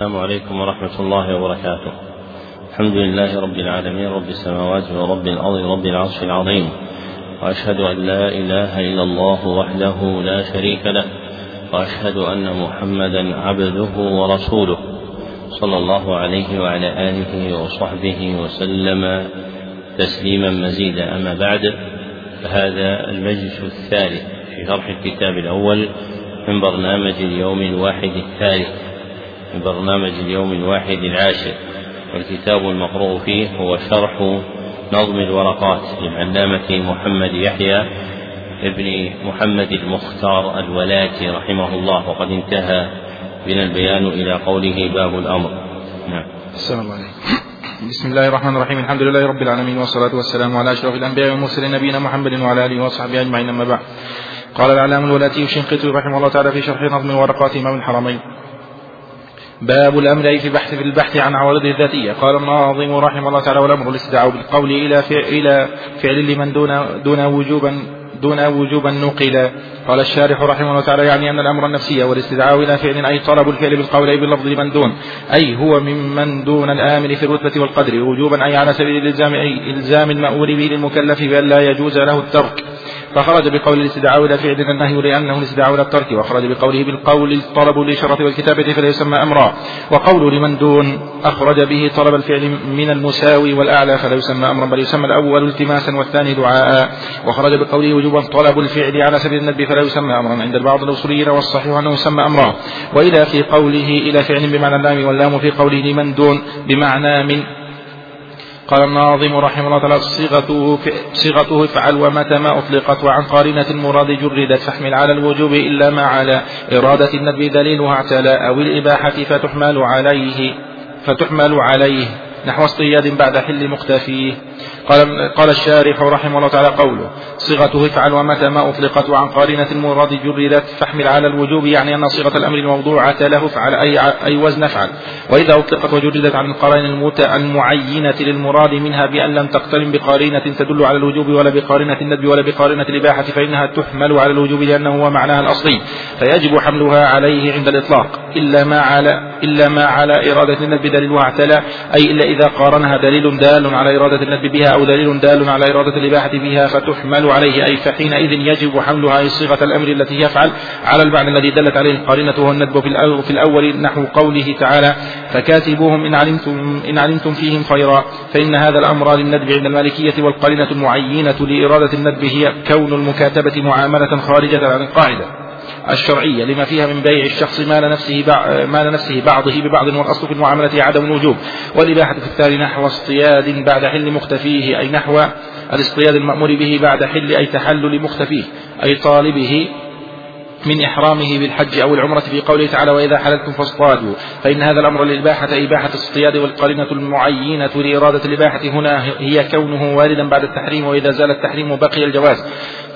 السلام عليكم ورحمة الله وبركاته. الحمد لله رب العالمين رب السماوات ورب الأرض رب العرش العظيم. وأشهد أن لا إله إلا الله وحده لا شريك له. وأشهد أن محمدا عبده ورسوله صلى الله عليه وعلى آله وصحبه وسلم تسليما مزيدا أما بعد فهذا المجلس الثالث في شرح الكتاب الأول من برنامج اليوم الواحد الثالث من برنامج اليوم الواحد العاشر والكتاب المقروء فيه هو شرح نظم الورقات للعلامة محمد يحيى ابن محمد المختار الولاتي رحمه الله وقد انتهى بنا البيان إلى قوله باب الأمر. نعم. السلام عليكم. بسم الله الرحمن الرحيم. الحمد لله رب العالمين والصلاة والسلام على أشرف الأنبياء والمرسلين نبينا محمد وعلى آله وصحبه أجمعين أما بعد. قال العلام الولاتي الشنقيطي رحمه الله تعالى في شرح نظم ورقات إمام الحرمين. باب الأمر في بحث في البحث عن عوارضه الذاتية. قال الناظم رحمه الله تعالى والأمر الاستدعاء بالقول إلى فعل, إلى فعل لمن دون دون وجوبا دون وجوبا نقل. قال الشارح رحمه الله تعالى يعني أن الأمر النفسية والاستدعاء إلى فعل أي طلب الفعل بالقول أي باللفظ لمن دون. أي هو ممن دون الآمر في الرتبة والقدر وجوبا أي على سبيل الإلزام أي إلزام المأمور به للمكلف بأن لا يجوز له الترك. فخرج بقول الاستدعاء إلى فعل النهي لأنه الاستدعاء إلى الترك وخرج بقوله بالقول الطلب للإشارة والكتابة فلا يسمى أمرا وقول لمن دون أخرج به طلب الفعل من المساوي والأعلى فلا يسمى أمرا بل يسمى الأول التماسا والثاني دعاء وخرج بقوله وجوبا طلب الفعل على سبيل الندب فلا يسمى أمرا عند البعض الأصوليين والصحيح أنه يسمى أمرا. وإلى في قوله إلى فعل بمعنى اللام واللام في قوله لمن دون بمعنى من قال الناظم رحمه الله تعالى صيغته صيغته افعل ومتى ما أطلقت وعن قارنة المراد جردت فاحمل على الوجوب إلا ما على إرادة الندب دليلها اعتلى أو الإباحة فتحمل عليه فتحمل عليه نحو اصطياد بعد حل مختفيه قال, قال الشارح رحمه الله تعالى قوله صيغته افعل ومتى ما أطلقت وعن قارنة المراد جردت فاحمل على الوجوب يعني أن صيغة الأمر الموضوعة له افعل أي, أي وزن افعل وإذا أطلقت وجردت عن القرائن المعينة للمراد منها بأن لم تقترن بقارنة تدل على الوجوب ولا بقارنة الندب ولا بقارنة الإباحة فإنها تحمل على الوجوب لأنه هو معناها الأصلي. فيجب حملها عليه عند الإطلاق إلا ما على إلا ما على إرادة الندب دليلها اعتلى أي إلا إذا قارنها دليل دال على إرادة الندب بها أو دليل دال على إرادة الإباحة فيها فتحمل عليه. أي فحينئذ يجب حملها أي صيغة الأمر التي يفعل على المعنى الذي دلت عليه القارنة وهو الندب في الأول نحو قوله تعالى فكاتبوهم إن علمتم إن علمتم فيهم خيرا. فإن هذا الأمر للندب عند المالكية والقارنة المعينة لإرادة الندب هي كون المكاتبة معاملة خارجة عن القاعدة الشرعية لما فيها من بيع الشخص مال نفسه مال نفسه بعضه ببعض والأصل في المعاملة عدم الوجوب. والإباحة في الثاني نحو اصطياد بعد حل مختفيه أي نحو الاصطياد المأمور به بعد حل أي تحلل مختفيه أي طالبه من إحرامه بالحج أو العمرة في قوله تعالى وإذا حللتم فاصطادوا فإن هذا الأمر للإباحة إباحة الصياد والقرينة المعينة لإرادة الإباحة هنا هي كونه واردا بعد التحريم وإذا زال التحريم بقي الجواز.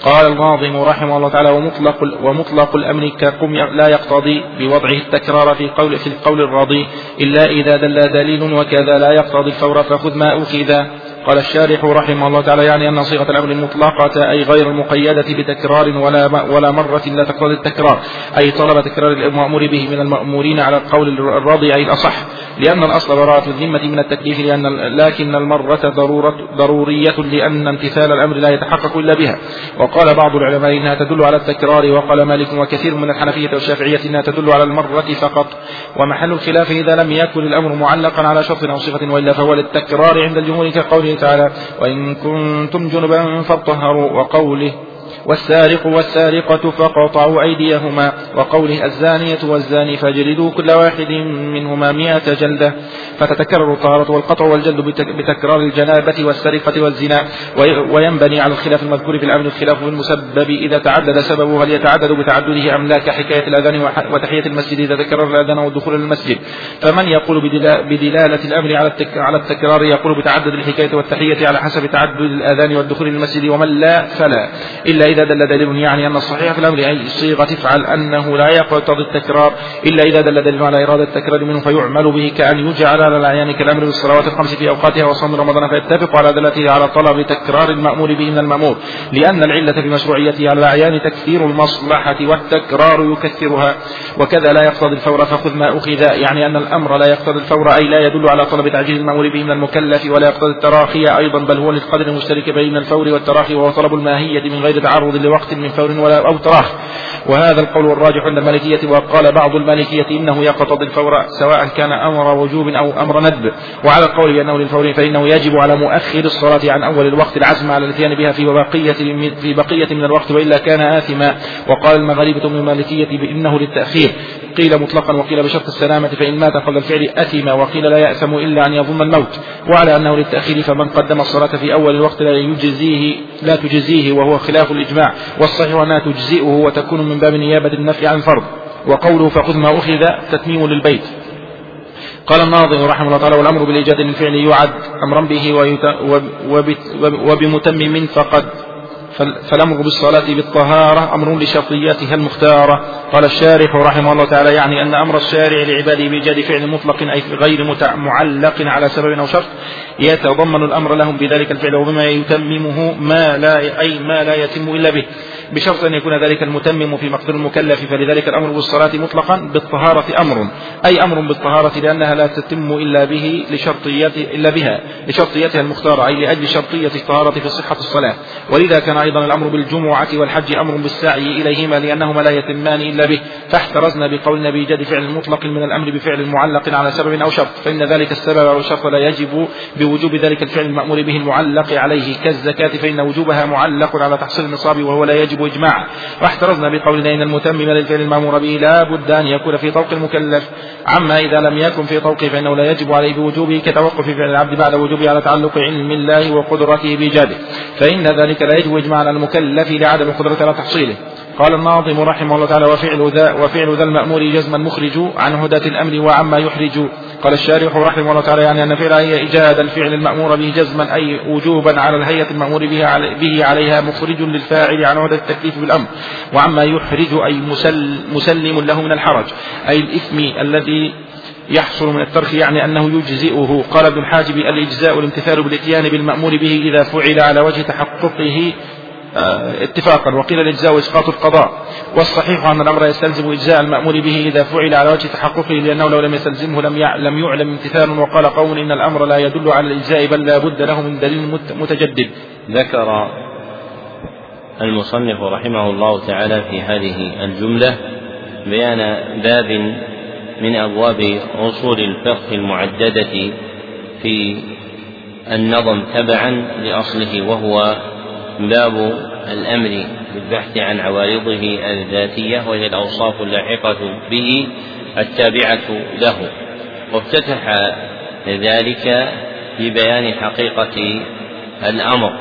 قال الناظم رحمه الله تعالى ومطلق ومطلق الأمر كقم لا يقتضي بوضعه التكرار في قول في القول الراضي إلا إذا دل دليل وكذا لا يقتضي الفور فخذ ما أخذ قال الشارح رحمه الله تعالى يعني أن صيغة الأمر المطلقة أي غير المقيدة بتكرار ولا ولا مرة لا تقتضي التكرار أي طلب تكرار المأمور به من المأمورين على القول الراضي أي الأصح لأن الأصل براءة الذمة من التكليف لأن لكن المرة ضرورة ضرورية لأن امتثال الأمر لا يتحقق إلا بها. وقال بعض العلماء إنها تدل على التكرار وقال مالك وكثير من الحنفية والشافعية إنها تدل على المرة فقط. ومحل الخلاف إذا لم يكن الأمر معلقا على شرط أو صفة وإلا فهو للتكرار عند الجمهور تعالى وإن كنتم جنبا فاطهروا وقوله والسارق والسارقة فقطعوا أيديهما وقوله الزانية والزاني فاجلدوا كل واحد منهما مئة جلدة فتتكرر الطهارة والقطع والجلد بتكرار الجنابة والسرقة والزنا وينبني على الخلاف المذكور في الأمر الخلاف في المسبب إذا تعدد سببه هل يتعدد بتعدده أم لا كحكاية الأذان وتحية المسجد إذا تكرر الأذان والدخول للمسجد فمن يقول بدلالة الأمر على التكرار يقول بتعدد الحكاية والتحية على حسب تعدد الأذان والدخول للمسجد ومن لا فلا إلا إذا دل دليل يعني أن الصحيح في الأمر أي صيغة افعل أنه لا يقتضي التكرار إلا إذا دل دليل على إرادة التكرار منه فيعمل به كأن يجعل على الأعيان كالأمر بالصلوات الخمس في أوقاتها وصوم رمضان فيتفق على دلته على طلب تكرار المأمور به من المأمور لأن العلة في مشروعيته على الأعيان تكثير المصلحة والتكرار يكثرها وكذا لا يقتضي الفور فخذ ما أخذ يعني أن الأمر لا يقتضي الفور أي لا يدل على طلب تعجيل المأمور به من المكلف ولا يقتضي التراخي أيضا بل هو للقدر المشترك بين الفور والتراخي وهو طلب الماهية من غير تعرض لوقت من فور ولا أو تراخ. وهذا القول الراجح عند المالكية وقال بعض المالكية إنه يقتضي الفور سواء كان أمر وجوب أو أمر ندب. وعلى القول بأنه للفور فإنه يجب على مؤخر الصلاة عن أول الوقت العزم على الاتيان بها في بقية في بقية من الوقت وإلا كان آثما. وقال المغاربة من المالكية بإنه للتأخير. قيل مطلقا وقيل بشرط السلامة فإن مات قبل الفعل أثم وقيل لا يأثم إلا أن يظن الموت. وعلى أنه للتأخير فمن قدم الصلاة في أول الوقت لا يجزيه لا تجزيه وهو خلاف الإجماع. والصحيح أنها تجزئه وتكون من باب نيابة النفي عن الفرض وقوله فخذ ما أخذ تتميم للبيت. قال الناظم رحمه الله تعالى والأمر بالإيجاد للفعل يعد أمرا به وبمتمم فقد فالأمر بالصلاة بالطهارة أمر لشرطياتها المختارة. قال الشارح رحمه الله تعالى يعني أن أمر الشارع لعباده بإيجاد فعل مطلق أي غير معلق على سبب أو شرط يتضمن الأمر لهم بذلك الفعل وبما يتممه ما لا أي ما لا يتم إلا به. بشرط أن يكون ذلك المتمم في مقدور المكلف فلذلك الأمر بالصلاة مطلقا بالطهارة أمر. أي أمر بالطهارة لأنها لا تتم إلا به لشرطيات إلا بها لشرطيتها المختارة أي لأجل شرطية الطهارة في صحة الصلاة. ولذا كان أيضا الأمر بالجمعة والحج أمر بالسعي إليهما لأنهما لا يتمان إلا به فاحترزنا بقولنا بإيجاد فعل مطلق من الأمر بفعل معلق على سبب أو شرط فإن ذلك السبب أو الشرط لا يجب بوجوب ذلك الفعل المأمور به المعلق عليه كالزكاة فإن وجوبها معلق على تحصيل النصاب وهو لا يجب إجماعا واحترزنا بقولنا إن المتمم للفعل المأمور به لا بد أن يكون في طوق المكلف. عما إذا لم يكن في طوقه فإنه لا يجب عليه بوجوبه كتوقف فعل العبد بعد وجوبه على تعلق علم الله وقدرته بإيجاده فإن ذلك لا يجب إجماعا على المكلف لعدم القدرة على تحصيله. قال الناظم رحمه الله تعالى وفعل ذا وفعل ذا المأمور جزما مخرج عن هداة الأمر وعما يحرج. قال الشارح رحمه الله تعالى يعني أن فعل هي إيجاد الفعل المأمور به جزما أي وجوبا على الهيئة المأمور به, علي به عليها مخرج للفاعل عن هدى التكليف بالأمر وعما يحرج أي مسل مسلم له من الحرج. أي الإثم الذي يحصل من الترك يعني أنه يجزئه. قال ابن الحاجب الإجزاء الامتثال بالإتيان بالمأمور به إذا فعل على وجه تحققه اتفاقا. وقيل الإجزاء إسقاط القضاء. والصحيح أن الأمر يستلزم إجزاء المأمور به إذا فعل على وجه تحققه لأنه لو لم يستلزمه لم لم يعلم امتثال وقال قوم إن الأمر لا يدل على الإجزاء بل لا بد له من دليل متجدد. ذكر المصنف رحمه الله تعالى في هذه الجملة بيان باب من أبواب أصول الفقه المعددة في النظم تبعا لأصله وهو باب الأمر بالبحث عن عوارضه الذاتية وهي الأوصاف اللاحقة به التابعة له. وافتتح ذلك ببيان حقيقة الأمر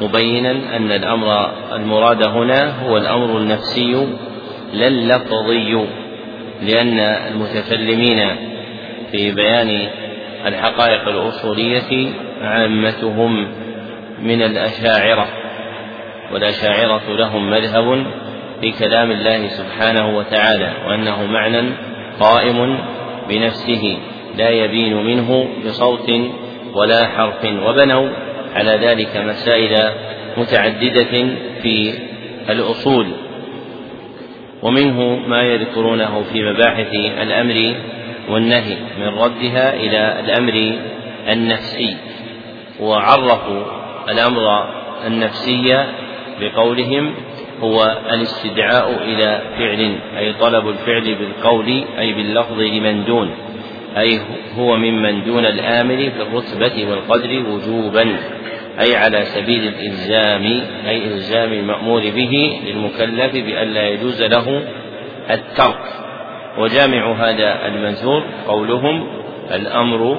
مبينا أن الأمر المراد هنا هو الأمر النفسي لا اللفظي لأن المتكلمين في بيان الحقائق الأصولية عامتهم من الأشاعرة والأشاعرة لهم مذهب في كلام الله سبحانه وتعالى وأنه معنى قائم بنفسه لا يبين منه بصوت ولا حرف وبنوا على ذلك مسائل متعددة في الأصول. ومنه ما يذكرونه في مباحث الأمر والنهي من ردها إلى الأمر النفسي وعرفوا الأمر النفسي بقولهم هو الاستدعاء إلى فعل أي طلب الفعل بالقول أي باللفظ لمن دون أي هو ممن دون الآمر في الرتبة والقدر وجوبا أي على سبيل الإلزام أي إلزام المأمور به للمكلف بألا يجوز له الترك. وجامع هذا المنثور قولهم الأمر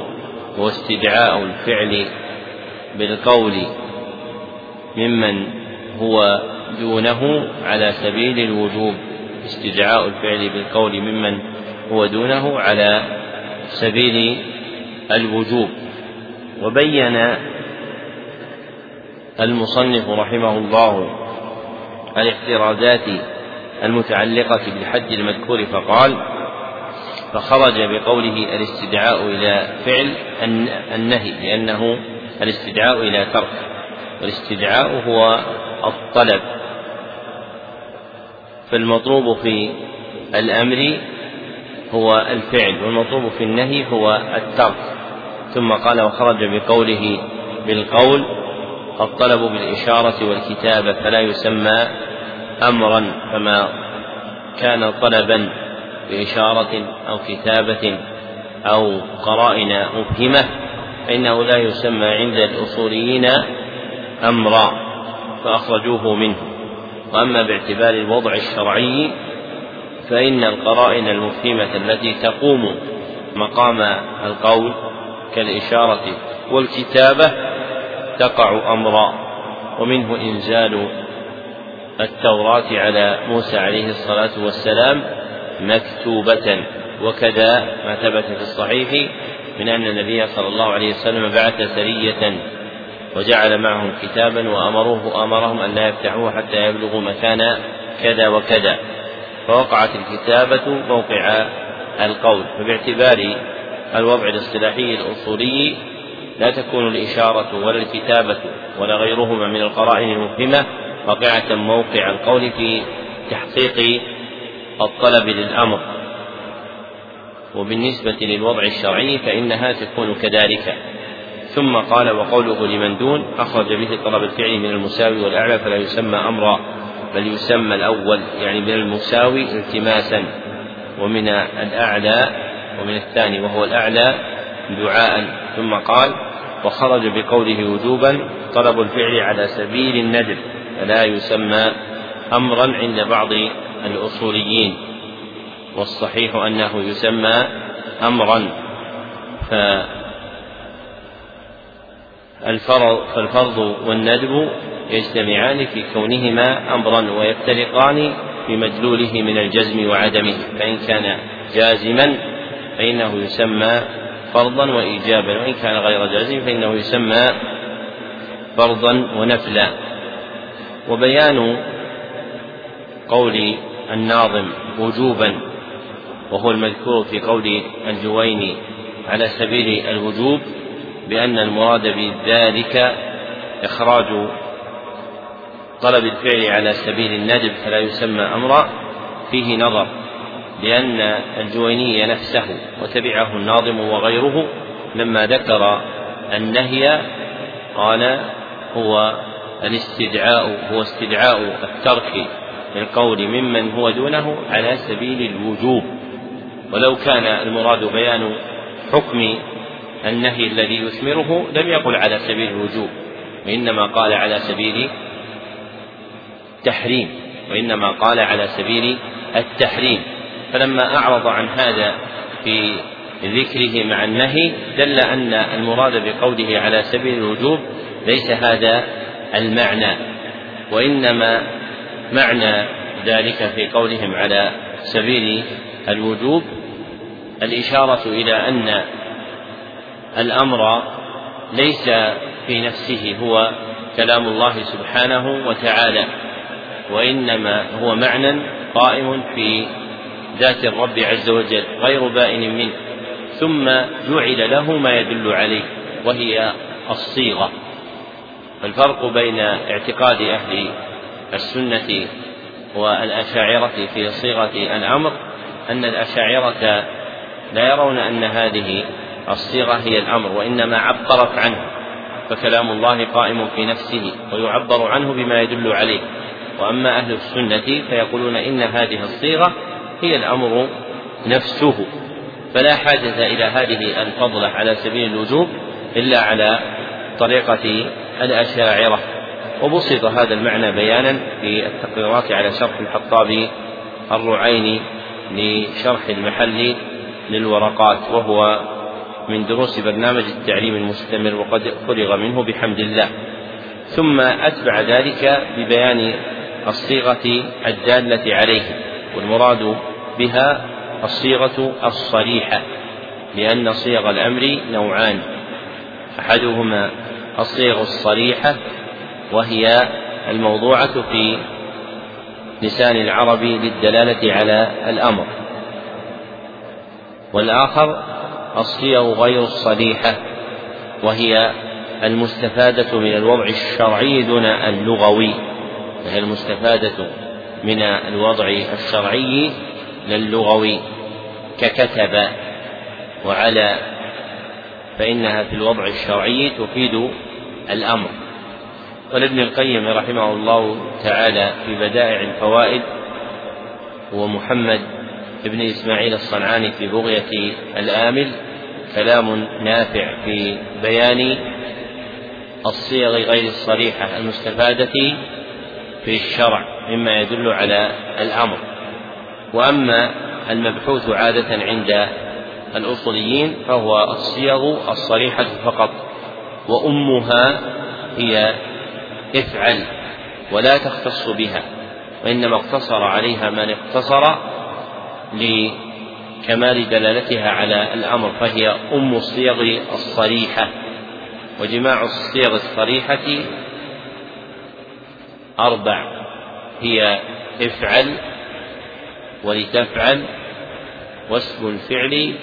هو استدعاء الفعل بالقول ممن هو دونه على سبيل الوجوب استدعاء الفعل بالقول ممن هو دونه على سبيل الوجوب. وبين المصنف رحمه الله الاحترازات المتعلقة بالحد المذكور فقال فخرج بقوله الاستدعاء إلى فعل النهي لأنه الاستدعاء إلى ترك والاستدعاء هو الطلب. فالمطلوب في الأمر هو الفعل والمطلوب في النهي هو الترك. ثم قال وخرج بقوله بالقول الطلب بالإشارة والكتابة فلا يسمى أمرا فما كان طلبا بإشارة أو كتابة أو قرائن مبهمة. فإنه لا يسمى عند الأصوليين أمرا فأخرجوه منه. وأما باعتبار الوضع الشرعي فإن القرائن المفهمة التي تقوم مقام القول كالإشارة والكتابة تقع أمرا ومنه إنزال التوراة على موسى عليه الصلاة والسلام مكتوبة وكذا ما ثبت في الصحيح من أن النبي صلى الله عليه وسلم بعث سرية وجعل معهم كتابا وأمروه أمرهم أن لا يفتحوه حتى يبلغوا مكان كذا وكذا. فوقعت الكتابة موقع القول. فباعتبار الوضع الاصطلاحي الأصولي لا تكون الإشارة ولا الكتابة ولا غيرهما من القرائن المفهمة واقعة موقع القول في تحقيق الطلب للأمر. وبالنسبة للوضع الشرعي فإنها تكون كذلك. ثم قال وقوله لمن دون أخرج به طلب الفعل من المساوي والأعلى فلا يسمى أمرا بل يسمى الأول يعني من المساوي التماسا ومن الأعلى ومن الثاني وهو الأعلى دعاء. ثم قال وخرج بقوله وجوبا طلب الفعل على سبيل الندب فلا يسمى أمرا عند بعض الأصوليين. والصحيح أنه يسمى أمرا. فالفرض فالفرض والندب يجتمعان في كونهما أمرا ويفترقان بمدلوله من الجزم وعدمه. فإن كان جازما فإنه يسمى فرضا وإيجابا وإن كان غير جازم فإنه يسمى فرضا ونفلا. وبيان قول الناظم وجوبا وهو المذكور في قول الجويني على سبيل الوجوب بأن المراد بذلك إخراج طلب الفعل على سبيل الندب فلا يسمى أمرا فيه نظر لأن الجويني نفسه وتبعه الناظم وغيره لما ذكر النهي قال هو الاستدعاء هو استدعاء الترك للقول ممن هو دونه على سبيل الوجوب. ولو كان المراد بيان حكم النهي الذي يثمره لم يقل على سبيل الوجوب وإنما قال على سبيل التحريم وإنما قال على سبيل التحريم. فلما أعرض عن هذا في ذكره مع النهي دل أن المراد بقوله على سبيل الوجوب ليس هذا المعنى وإنما معنى ذلك في قولهم على سبيل الوجوب الإشارة إلى أن الأمر ليس في نفسه هو كلام الله سبحانه وتعالى وإنما هو معنى قائم في ذات الرب عز وجل غير بائن منه ثم جعل له ما يدل عليه وهي الصيغة. الفرق بين اعتقاد أهل السنة والأشاعرة في صيغة الأمر أن الأشاعرة لا يرون أن هذه الصيغة هي الأمر وإنما عبرت عنه فكلام الله قائم في نفسه ويعبر عنه بما يدل عليه. وأما أهل السنة فيقولون إن هذه الصيغة هي الأمر نفسه. فلا حاجة إلى هذه الفضلة على سبيل الوجوب إلا على طريقة الأشاعرة. وبسط هذا المعنى بيانا في التقريرات على شرح الحطابي الرعيني لشرح المحل للورقات وهو من دروس برنامج التعليم المستمر وقد فرغ منه بحمد الله. ثم أتبع ذلك ببيان الصيغة الدالة عليه والمراد بها الصيغة الصريحة لأن صيغ الأمر نوعان. أحدهما الصيغ الصريحة وهي الموضوعة في لسان العرب للدلالة على الأمر. والآخر الصيغ غير الصريحة وهي المستفادة من الوضع الشرعي دون اللغوي وهي المستفادة من الوضع الشرعي للغوي ككتب. وعلى فإنها في الوضع الشرعي تفيد الأمر. ولابن القيم رحمه الله تعالى في بدائع الفوائد ومحمد بن إسماعيل الصنعاني في بغية الآمل كلام نافع في بيان الصيغ غير الصريحة المستفادة في الشرع مما يدل على الأمر. وأما المبحوث عادة عند الأصوليين فهو الصيغ الصريحة فقط وأمها هي افعل ولا تختص بها وإنما اقتصر عليها من اقتصر لكمال دلالتها على الأمر فهي أم الصيغ الصريحة. وجماع الصيغ الصريحة أربع هي افعل ولتفعل واسم الفعل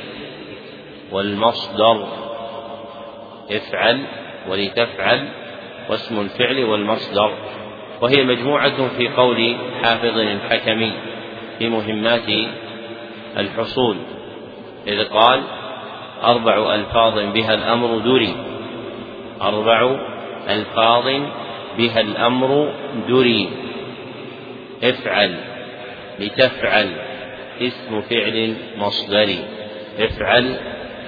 والمصدر. افعل ولتفعل واسم الفعل والمصدر. وهي مجموعة في قول حافظ الحكمي في مهمات الحصول. إذ قال أربع ألفاظ بها الأمر دري. أربع ألفاظ بها الأمر دري. افعل. لتفعل. اسم فعل مصدري افعل.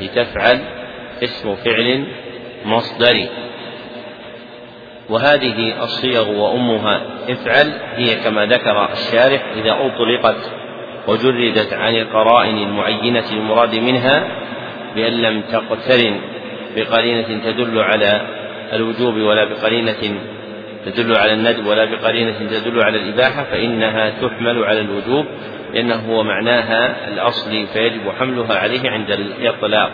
لتفعل. اسم فعل مصدري وهذه الصيغ وأمها. افعل هي كما ذكر الشارح إذا أطلقت وجردت عن القرائن المعينة المراد منها بأن لم تقترن بقرينة تدل على الوجوب ولا بقرينة تدل على الندب ولا بقرينة تدل على الإباحة فإنها تحمل على الوجوب لأنه هو معناها الأصلي فيجب حملها عليه عند الإطلاق.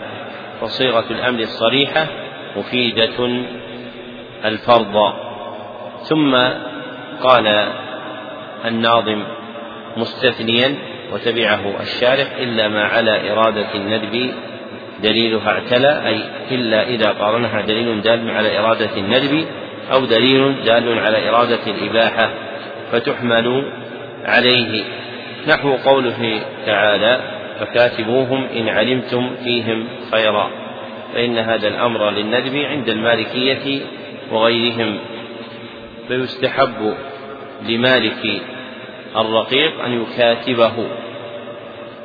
فصيغة الأمر الصريحة مفيدة الفرض. ثم قال الناظم مستثنيا وتبعه الشارح إلا ما على إرادة الندب دليلها اعتلى أي إلا إذا قارنها دليل دال على إرادة الندب أو دليل دال على إرادة الإباحة فتحمل عليه. نحو قوله تعالى فكاتبوهم إن علمتم فيهم خيرا فإن هذا الأمر للندب عند المالكية وغيرهم. فيستحب لمالك الرقيق أن يكاتبه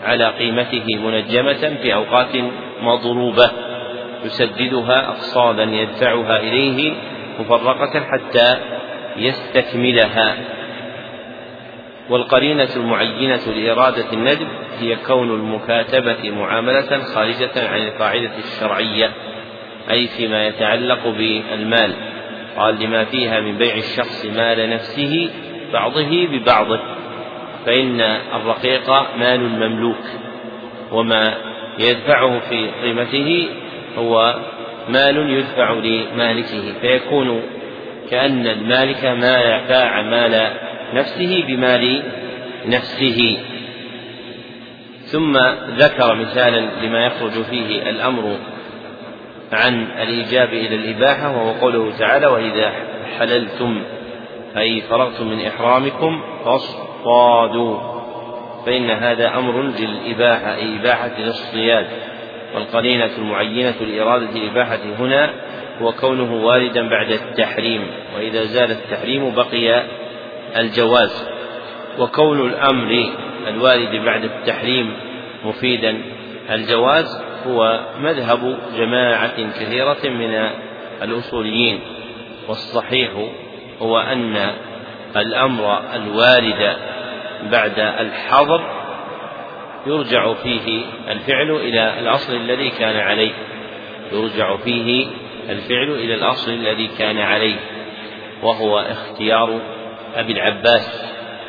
على قيمته منجمة في أوقات مضروبة يسددها أقصادا يدفعها إليه مفرقة حتى يستكملها. والقرينة المعينة لإرادة الندب هي كون المكاتبة معاملة خارجة عن القاعدة الشرعية أي فيما يتعلق بالمال. قال لما فيها من بيع الشخص مال نفسه بعضه ببعضه. فإن الرقيق مال مملوك وما يدفعه في قيمته هو مال يدفع لمالكه فيكون كأن المالك ما باع مال نفسه بمال نفسه. ثم ذكر مثالا لما يخرج فيه الأمر عن الإيجاب إلى الإباحة وهو قوله تعالى وإذا حللتم أي فرغتم من إحرامكم فاصطادوا فإن هذا أمر للإباحة أي إباحة الاصطياد والقرينة المعينة لإرادة الإباحة هنا هو كونه واردا بعد التحريم. وإذا زال التحريم بقي الجواز. وكون الأمر الوارد بعد التحريم مفيدا الجواز هو مذهب جماعة كثيرة من الأصوليين. والصحيح هو أن الأمر الوارد بعد الحظر يرجع فيه الفعل إلى الأصل الذي كان عليه. يرجع فيه الفعل إلى الأصل الذي كان عليه وهو اختيار أبي العباس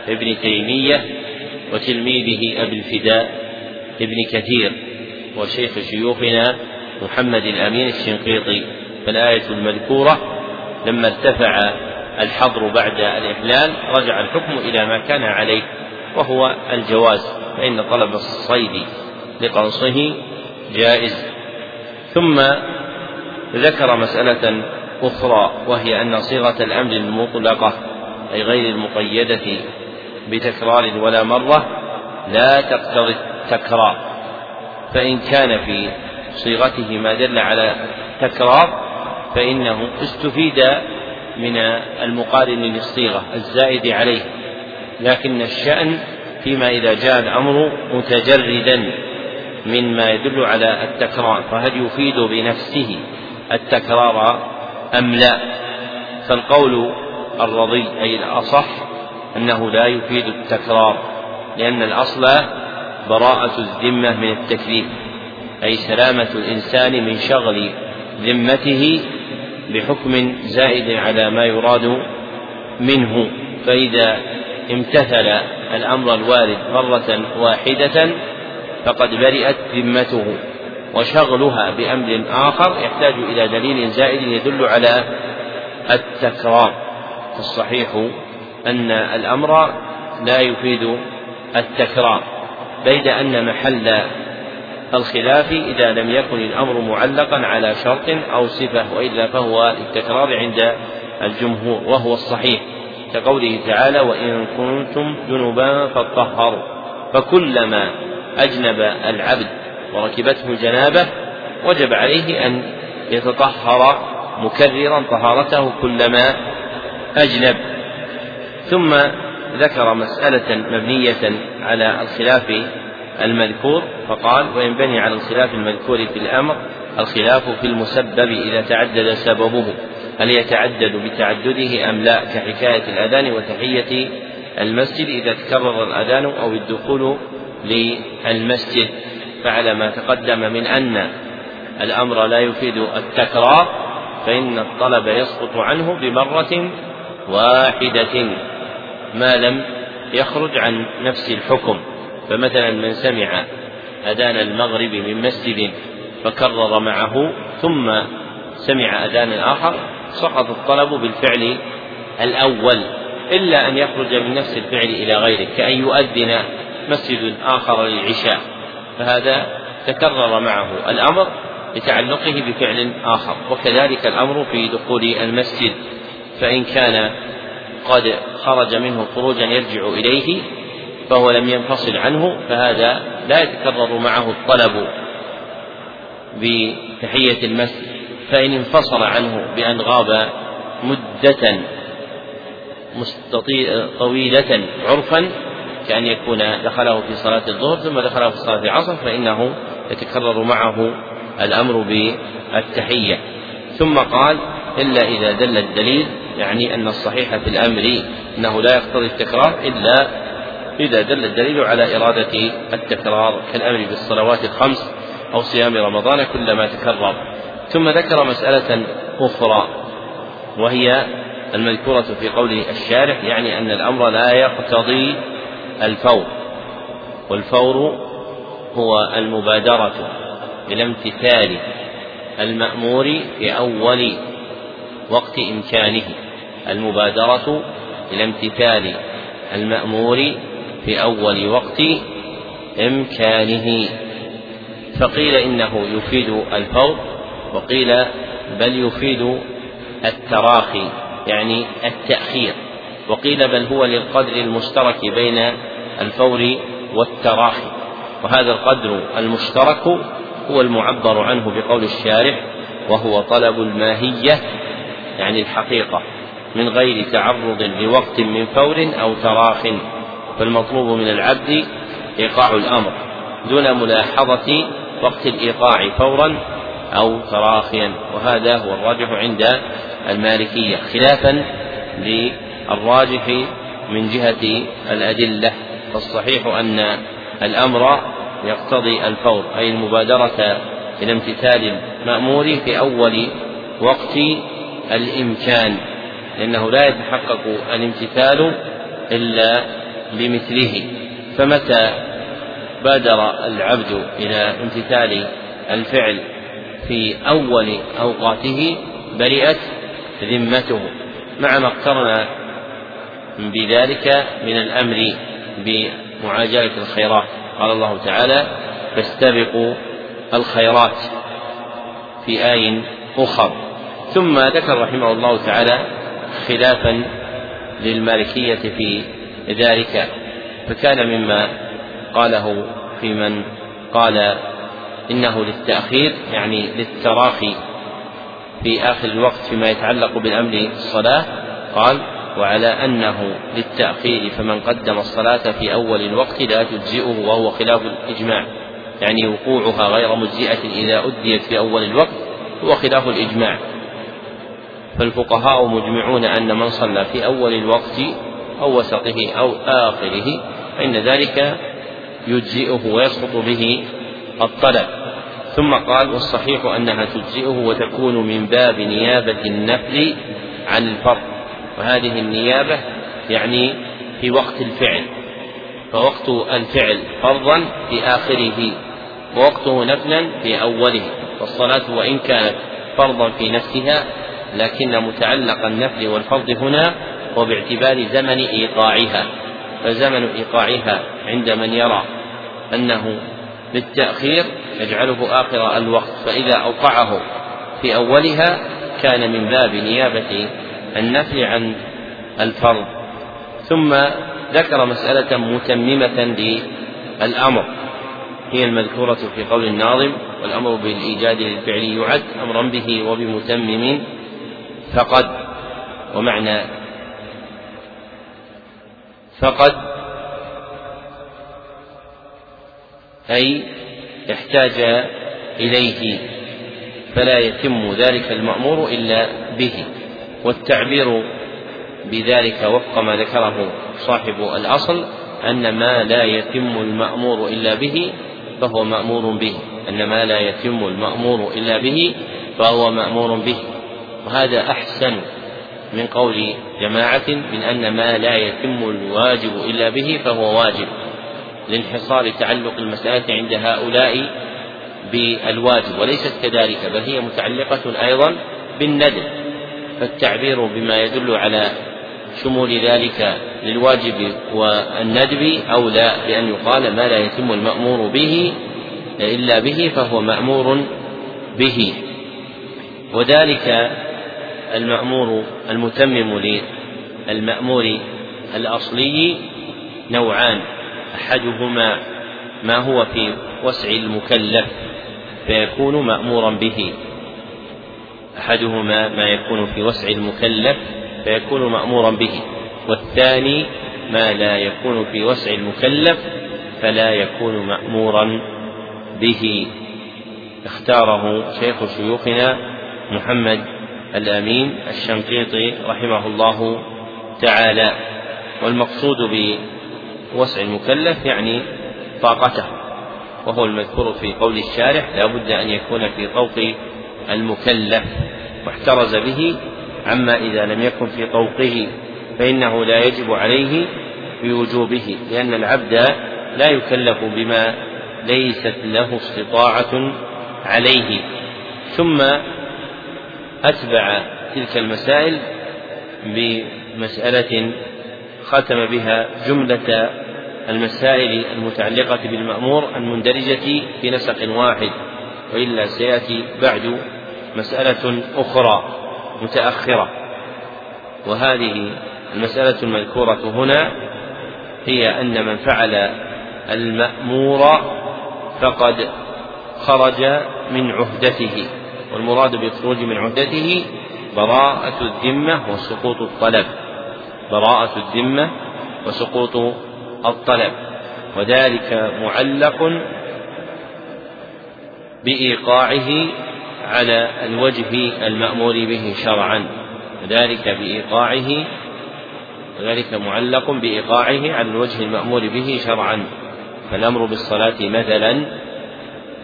ابن تيمية وتلميذه أبي الفداء ابن كثير وشيخ شيوخنا محمد الأمين الشنقيطي. فالآية المذكورة لما ارتفع الحظر بعد الإحلال رجع الحكم إلى ما كان عليه وهو الجواز فإن طلب الصيد لقنصه جائز. ثم ذكر مسألة أخرى وهي أن صيغة الأمر المطلقة أي غير المقيدة بتكرار ولا مرة لا تقتضي التكرار. فإن كان في صيغته ما دل على تكرار فإنه استفيد من المقارن للصيغة الزائد عليه لكن الشأن فيما إذا جاء الأمر متجردا مما يدل على التكرار فهل يفيد بنفسه التكرار أم لا؟ فالقول الرضي أي الأصح أنه لا يفيد التكرار لأن الأصل براءة الذمة من التكليف أي سلامة الإنسان من شغل ذمته بحكم زائد على ما يراد منه. فإذا امتثل الأمر الوارد مرة واحدة فقد برئت ذمته وشغلها بأمر آخر يحتاج إلى دليل زائد يدل على التكرار. الصحيح أن الأمر لا يفيد التكرار بيد أن محل الخلاف إذا لم يكن الأمر معلقا على شرط أو صفة وإلا فهو للتكرار عند الجمهور وهو الصحيح كقوله تعالى وإن كنتم جنبا فاطهروا فكلما أجنب العبد وركبته جنابة وجب عليه أن يتطهر مكررا طهارته كلما أجنب. ثم ذكر مسألة مبنية على الخلاف المذكور فقال وينبني على الخلاف المذكور في الأمر الخلاف في المسبب إذا تعدد سببه هل يتعدد بتعدده أم لا كحكاية الأذان وتحية المسجد إذا تكرر الأذان أو الدخول للمسجد فعلى ما تقدم من أن الأمر لا يفيد التكرار فإن الطلب يسقط عنه بمرة واحدة ما لم يخرج عن نفس الحكم. فمثلا من سمع أذان المغرب من مسجد فكرر معه ثم سمع أذان آخر سقط الطلب بالفعل الأول إلا أن يخرج من نفس الفعل إلى غيره كأن يؤذن مسجد آخر للعشاء. فهذا تكرر معه الأمر لتعلقه بفعل آخر وكذلك الأمر في دخول المسجد فإن كان قد خرج منه خروجا يرجع إليه فهو لم ينفصل عنه فهذا لا يتكرر معه الطلب بتحية المسجد. فإن انفصل عنه بأن غاب مدة طويلة عرفا كأن يكون دخله في صلاة الظهر ثم دخله في صلاة العصر فإنه يتكرر معه الأمر بالتحية. ثم قال إلا إذا دل الدليل يعني أن الصحيح في الأمر أنه لا يقتضي التكرار إلا إذا دل الدليل على إرادة التكرار كالأمر بالصلوات الخمس أو صيام رمضان كلما تكرر. ثم ذكر مسألة أخرى وهي المذكورة في قول الشارح يعني أن الأمر لا يقتضي الفور والفور هو المبادرة إلى امتثال المأمور في أول وقت إمكانه المبادرة إلى امتثال المأمور في أول وقت إمكانه. فقيل إنه يفيد الفور وقيل بل يفيد التراخي يعني التأخير. وقيل بل هو للقدر المشترك بين الفور والتراخي. وهذا القدر المشترك هو المعبر عنه بقول الشارح وهو طلب الماهية يعني الحقيقة من غير تعرض لوقت من فور أو تراخ. فالمطلوب من العبد إيقاع الأمر دون ملاحظة وقت الإيقاع فورا أو تراخيا وهذا هو الراجح عند المالكية خلافا للراجح من جهة الأدلة. فالصحيح أن الأمر يقتضي الفور أي المبادرة إلى امتثال المأمور في أول وقت الإمكان لأنه لا يتحقق الامتثال إلا بمثله فمتى بادر العبد إلى امتثال الفعل في أول أوقاته برئت ذمته؟ مع ما اقترن بذلك من الأمر بمعاجلة الخيرات. قال الله تعالى فاستبقوا الخيرات في آي أخر. ثم ذكر رحمه الله تعالى خلافا للمالكية في ذلك فكان مما قاله في من قال إنه للتأخير يعني للتراخي في آخر الوقت فيما يتعلق بالأمر الصلاة قال وعلى أنه للتأخير فمن قدم الصلاة في أول الوقت لا تجزئه وهو خلاف الإجماع. يعني وقوعها غير مجزئة إذا أديت في أول الوقت هو خلاف الإجماع. فالفقهاء مجمعون أن من صلى في أول الوقت أو وسطه أو آخره فإن ذلك يجزئه ويسقط به الطلب. ثم قال والصحيح أنها تجزئه وتكون من باب نيابة النفل عن الفرض. وهذه النيابة يعني في وقت الفعل فوقت الفعل فرضا في آخره ووقته نفلا في أوله. والصلاة وإن كانت فرضا في نفسها لكن متعلق النفل والفرض هنا هو باعتبار زمن إيقاعها فزمن إيقاعها عند من يرى أنه للتأخير يجعله آخر الوقت فإذا أوقعه في أولها كان من باب نيابة النفل عن الفرض. ثم ذكر مسألة متممة للأمر هي المذكورة في قول الناظم والأمر بالإيجاد للفعل يعد أمرا به وبمتمم فقد ومعنى فقد أي احتاج إليه فلا يتم ذلك المأمور إلا به والتعبير بذلك وفق ما ذكره صاحب الأصل أن ما لا يتم المأمور إلا به فهو مأمور به أن ما لا يتم المأمور إلا به فهو مأمور به وهذا أحسن من قول جماعة من أن ما لا يتم الواجب إلا به فهو واجب لانحصار تعلق المسألة عند هؤلاء بالواجب وليست كذلك بل هي متعلقة أيضا بالندب فالتعبير بما يدل على شمول ذلك للواجب والندب أولى بأن يقال ما لا يتم المأمور به إلا به فهو مأمور به. وذلك المأمور المتمم للمأمور الأصلي نوعان. أحدهما ما هو في وسع المكلف فيكون مأمورا به. أحدهما ما يكون في وسع المكلف فيكون مأمورا به. والثاني ما لا يكون في وسع المكلف فلا يكون مأمورا به. اختاره شيخ شيوخنا محمد الأمين الشنقيطي رحمه الله تعالى والمقصود بوسع المكلف يعني طاقته وهو المذكور في قول الشارح لا بد أن يكون في طوق المكلف واحترز به عما إذا لم يكن في طوقه فإنه لا يجب عليه بوجوبه لأن العبد لا يكلف بما ليست له استطاعة عليه. ثم أتبع تلك المسائل بمسألة ختم بها جملة المسائل المتعلقة بالمأمور المندرجة في نسق واحد وإلا سيأتي بعد مسألة أخرى متأخرة. وهذه المسألة المذكورة هنا هي أن من فعل المأمور فقد خرج من عهدته. والمراد بالخروج من عهدته براءة الذمة وسقوط الطلب. براءة الذمة وسقوط الطلب. وذلك معلق بإيقاعه على الوجه المأمور به شرعا. وذلك بإيقاعه وذلك معلق بإيقاعه على الوجه المأمور به شرعا. فالأمر بالصلاة مثلا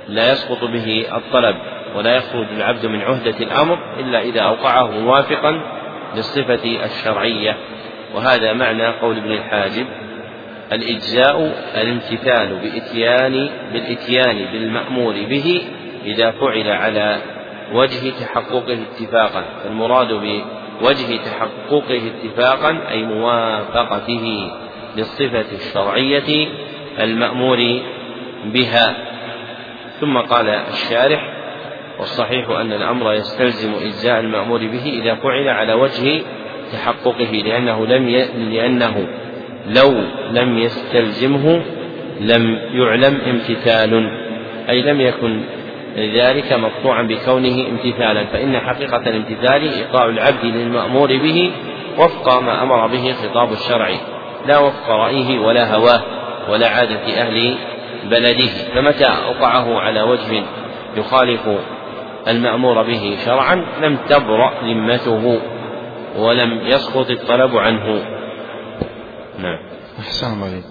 لا يسقط به الطلب. ولا يخرج العبد من عهدة الأمر إلا إذا أوقعه موافقا للصفة الشرعية. وهذا معنى قول ابن الحاجب الإجزاء الامتثال بإتيان بالإتيان بالمأمور به إذا فعل على وجه تحققه اتفاقا. فالمراد وجه تحققه اتفاقا أي موافقته للصفة الشرعية المأمور بها. ثم قال الشارح والصحيح أن الأمر يستلزم إجزاء المأمور به إذا فعل على وجه تحققه لأنه لم ي... لأنه لو لم يستلزمه لم يعلم امتثال أي لم يكن ذلك مقطوعا بكونه امتثالا فإن حقيقة الامتثال إيقاع العبد للمأمور به وفق ما أمر به خطاب الشرع لا وفق رأيه ولا هواه ولا عادة أهل بلده فمتى أوقعه على وجه يخالف المأمور به شرعا لم تبرأ ذمته ولم يسقط الطلب عنه. نعم. أحسن الله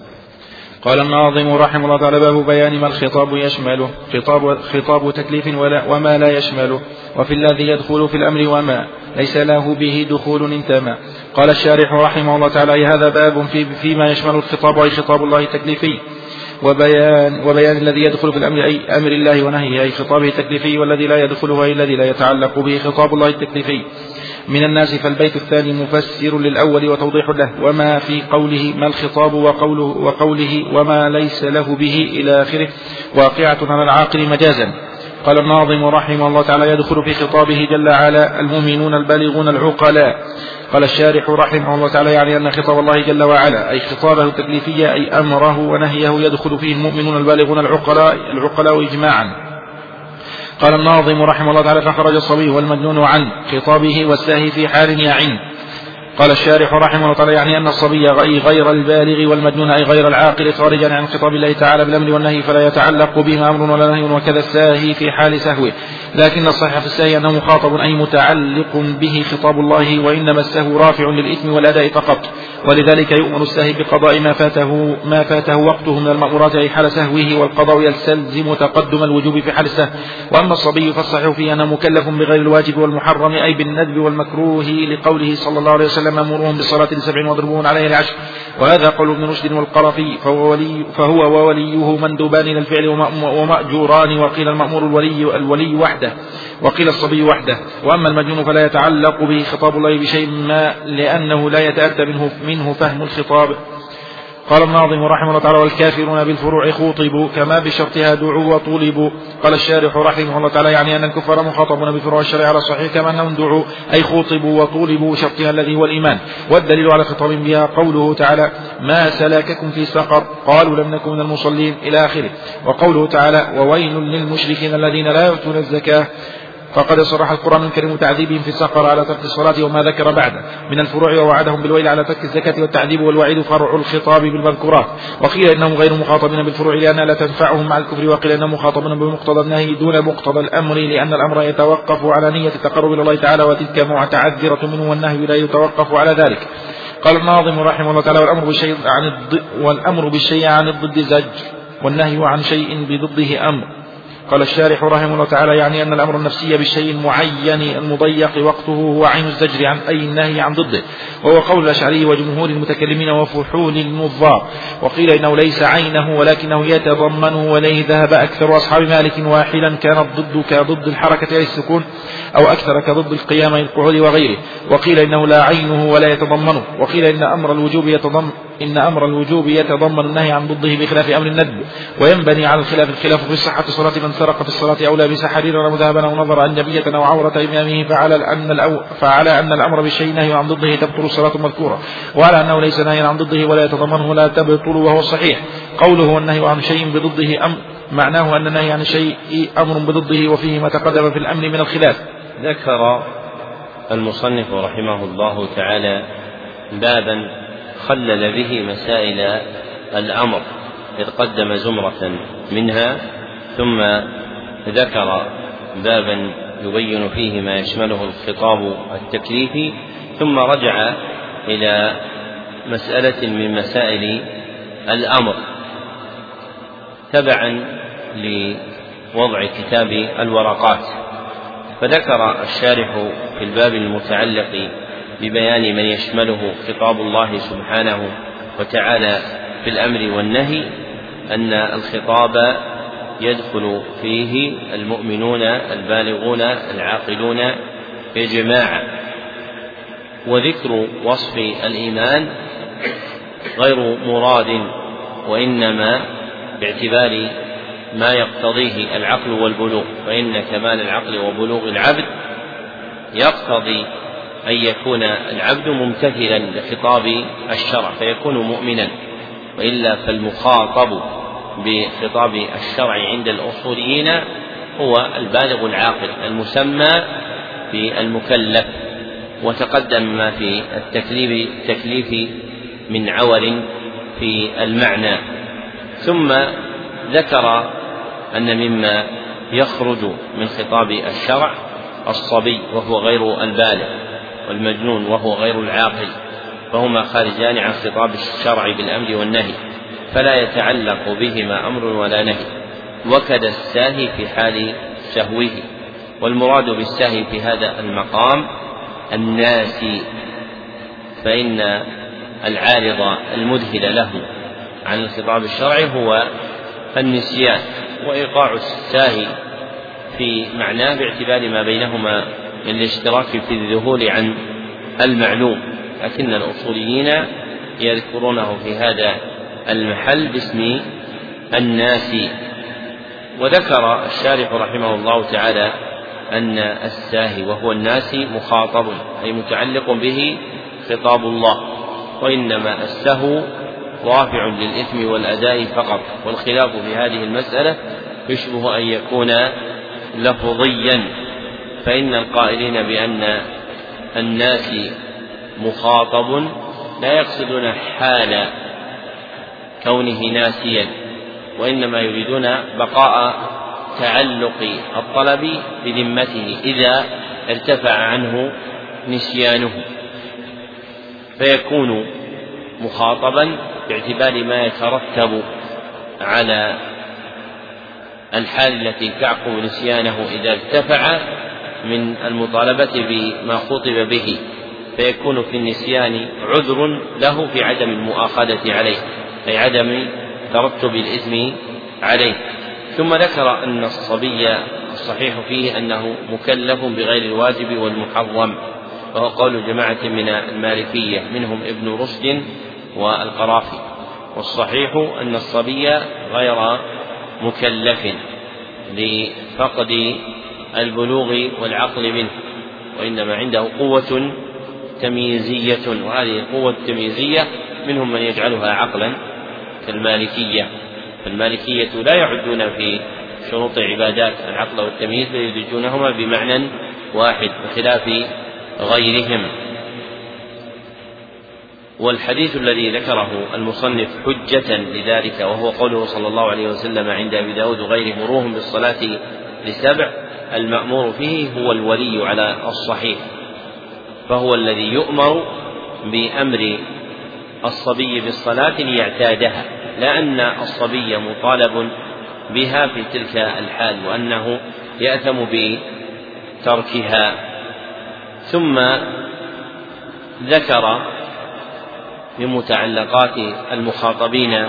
قال الناظم رحمه الله تعالى باب بيان ما الخطاب يشمله. خطاب, خطاب تكليف ولا وما لا يشمله. وفي الذي يدخل في الأمر وما ليس له به دخول انتمى قال الشارح رحمه الله تعالى هذا باب في فيما يشمل الخطاب أي خطاب الله التكليفي. وبيان وبيان الذي يدخل في الأمر أي أمر الله ونهيه أي خطابه التكليفي والذي لا يدخله أي الذي لا يتعلق به خطاب الله التكليفي. من الناس فالبيت الثاني مفسر للأول وتوضيح له. وما في قوله ما الخطاب وقوله, وقوله وما ليس له به إلى آخره. واقعة على العاقل مجازا. قال الناظم رحمه الله تعالى يدخل في خطابه جل وعلا المؤمنون البالغون العقلاء. قال الشارح رحمه الله تعالى يعني أن خطاب الله جل وعلا أي خطابه التكليفية أي أمره ونهيه يدخل فيه المؤمنون البالغون العقلاء العقلاء إجماعا. قال الناظم رحمه الله تعالى فخرج الصبي والمجنون عن خطابه والساهي في حال يعن قال الشارح رحمه الله تعالى يعني أن الصبي غير البالغ والمجنون أي غير العاقل خارجا عن خطاب الله تعالى بالأمر والنهي فلا يتعلق بهما أمر ولا نهي وكذا الساهي في حال سهوه. لكن الصحيح في الساهي أنه مخاطب أي متعلق به خطاب الله وإنما السهو رافع للإثم والأداء فقط. ولذلك يؤمر الساهي بقضاء ما فاته ما فاته وقته من المأمورات أي حال سهوه والقضاء يستلزم تقدم الوجوب في حال السهو. وأما الصبي فالصحيح فيه أنه مكلف بغير الواجب والمحرم أي بالندب والمكروه لقوله صلى الله عليه وسلم أمرهم بالصلاة لسبع واضربون عليه لعشر وهذا قول ابن رشد والقرفي فهو, ولي فهو ووليه مندوبان إلى الفعل ومأجوران. وقيل المأمور الولي الولي وحده وقيل الصبي وحده. وأما المجنون فلا يتعلق به خطاب الله بشيء ما لأنه لا يتأتى منه, منه فهم الخطاب. قال الناظم رحمه الله تعالى والكافرون بالفروع خوطبوا كما بشرطها دعوا وطولبوا قال الشارح رحمه الله تعالى يعني أن الكفار مخاطبون بفروع الشرع على الصحيح كما أنهم دعوا أي خوطبوا وطولبوا شرطها الذي هو الإيمان. والدليل على خطاب بها قوله تعالى ما سلككم في سقر؟ قالوا لم نكن من المصلين. إلى آخره. وقوله تعالى وويل للمشركين الذين لا يؤتون الزكاة. فقد صرح القرآن الكريم تعذيبهم في السقر على ترك الصلاة وما ذكر بعده. من الفروع ووعدهم بالويل على ترك الزكاة والتعذيب والوعيد فرع الخطاب بالمذكورات. وقيل إنهم غير مخاطبين بالفروع لأنها لا تنفعهم مع الكفر. وقيل إنهم مخاطبون بمقتضى النهي دون مقتضى الأمر لأن الأمر يتوقف على نية التقرب إلى الله تعالى وتلك متعذرة منه والنهي لا يتوقف على ذلك. قال الناظم رحمه الله تعالى والأمر بالشيء عن الضد والأمر بالشيء عن الضد زج والنهي عن شيء بضده أمر. قال الشارح رحمه الله تعالى يعني أن الأمر النفسي بالشيء المعين المضيق وقته هو عين الزجر عن أي النهي عن ضده. وهو قول الأشعري وجمهور المتكلمين وفحول النظار وقيل إنه ليس عينه ولكنه يتضمنه وليه ذهب أكثر أصحاب مالك واحدا كان الضد كضد الحركة أي السكون أو أكثر كضد القيام القعود وغيره. وقيل إنه لا عينه ولا يتضمنه. وقيل إن أمر الوجوب يتضمن إن أمر الوجوب يتضمن النهي عن ضده بخلاف أمر الندب وينبني على الخلاف الخلاف في صحة صلاة من سرق في الصلاة أو لبس حريرا أو ذهبا أو نظر أجنبية أو عورة إمامه فعلى أن فعلى أن الأمر بالشيء نهي عن ضده تبطل الصلاة المذكورة وعلى أنه ليس نهيا عن ضده ولا يتضمنه لا تبطل وهو الصحيح قوله النهي عن شيء بضده أمر معناه أن النهي عن شيء أمر بضده وفيه ما تقدم في الأمر من الخلاف. ذكر المصنف رحمه الله تعالى بابا خلل به مسائل الأمر إذ قدم زمرة منها ثم ذكر بابا يبين فيه ما يشمله الخطاب التكليفي ثم رجع إلى مسألة من مسائل الأمر. تبعا لوضع كتاب الورقات. فذكر الشارح في الباب المتعلق ببيان من يشمله خطاب الله سبحانه وتعالى في الأمر والنهي أن الخطاب يدخل فيه المؤمنون البالغون العاقلون إجماعا وذكر وصف الإيمان غير مراد وإنما باعتبار ما يقتضيه العقل والبلوغ فإن كمال العقل وبلوغ العبد يقتضي أن يكون العبد ممتثلا لخطاب الشرع فيكون مؤمنا وإلا فالمخاطب بخطاب الشرع عند الأصوليين هو البالغ العاقل المسمى بالمكلف وتقدم ما في التكليف التكليف من عول في المعنى. ثم ذكر أن مما يخرج من خطاب الشرع الصبي وهو غير البالغ. والمجنون وهو غير العاقل فهما خارجان عن خطاب الشرع بالأمر والنهي فلا يتعلق بهما أمر ولا نهي. وكذا الساهي في حال سهوه والمراد بالسهي في هذا المقام الناسي فإن العارض المذهل له عن الخطاب الشرعي هو النسيان وإيقاع الساهي في معناه باعتبار ما بينهما من الإشتراك في الذهول عن المعلوم لكن الأصوليين يذكرونه في هذا المحل باسم الناس. وذكر الشارح رحمه الله تعالى أن الساهي وهو الناس مخاطب أي متعلق به خطاب الله وإنما السهو رافع للإثم والأداء فقط والخلاف في هذه المسألة يشبه أن يكون لفظيا. فإن القائلين بأن الناس مخاطب لا يقصدون حال كونه ناسيا وإنما يريدون بقاء تعلق الطلب بذمته إذا ارتفع عنه نسيانه. فيكون مخاطبا باعتبار ما يترتب على الحال التي تعقب نسيانه إذا ارتفع من المطالبة بما خطب به فيكون في النسيان عذر له في عدم المؤاخذة عليه أي عدم ترتب الإثم عليه. ثم ذكر أن الصبي الصحيح فيه أنه مكلف بغير الواجب والمحرم وهو قول جماعة من المالكية منهم ابن رشد والقرافي. والصحيح أن الصبي غير مكلف لفقد البلوغ والعقل منه وإنما عنده قوة تمييزية وهذه القوة التمييزية منهم من يجعلها عقلا كالمالكية. فالمالكية لا يعدون في شروط عبادات العقل والتمييز بل يدرجونهما بمعنى واحد بخلاف غيرهم. والحديث الذي ذكره المصنف حجة لذلك وهو قوله صلى الله عليه وسلم عند أبي داود غير مروهم بالصلاة لسبع المأمور فيه هو الولي على الصحيح فهو الذي يؤمر بأمر الصبي بالصلاة ليعتادها لا أن الصبي مطالب بها في تلك الحال وأنه يأثم بتركها. ثم ذكر من متعلقات المخاطبين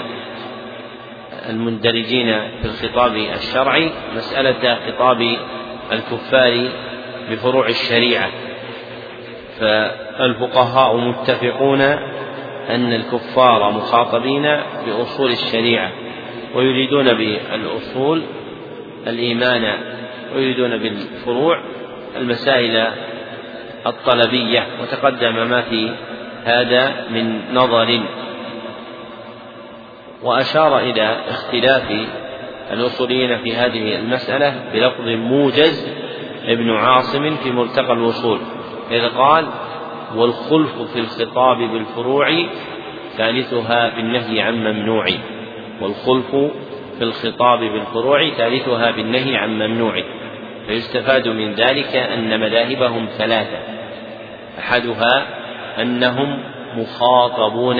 المندرجين في الخطاب الشرعي مسألة خطاب الكفار بفروع الشريعة. فالفقهاء متفقون أن الكفار مخاطبين بأصول الشريعة ويريدون بالأصول الإيمان ويريدون بالفروع المسائل الطلبية. وتقدم ما في هذا من نظر. وأشار إلى اختلاف الأصوليين في هذه المسألة بلفظ موجز ابن عاصم في ملتقى الوصول إذ قال والخلف في الخطاب بالفروع ثالثها بالنهي عن ممنوع والخلف في الخطاب بالفروع ثالثها بالنهي عن ممنوع فيستفاد من ذلك أن مذاهبهم ثلاثة أحدها أنهم مخاطبون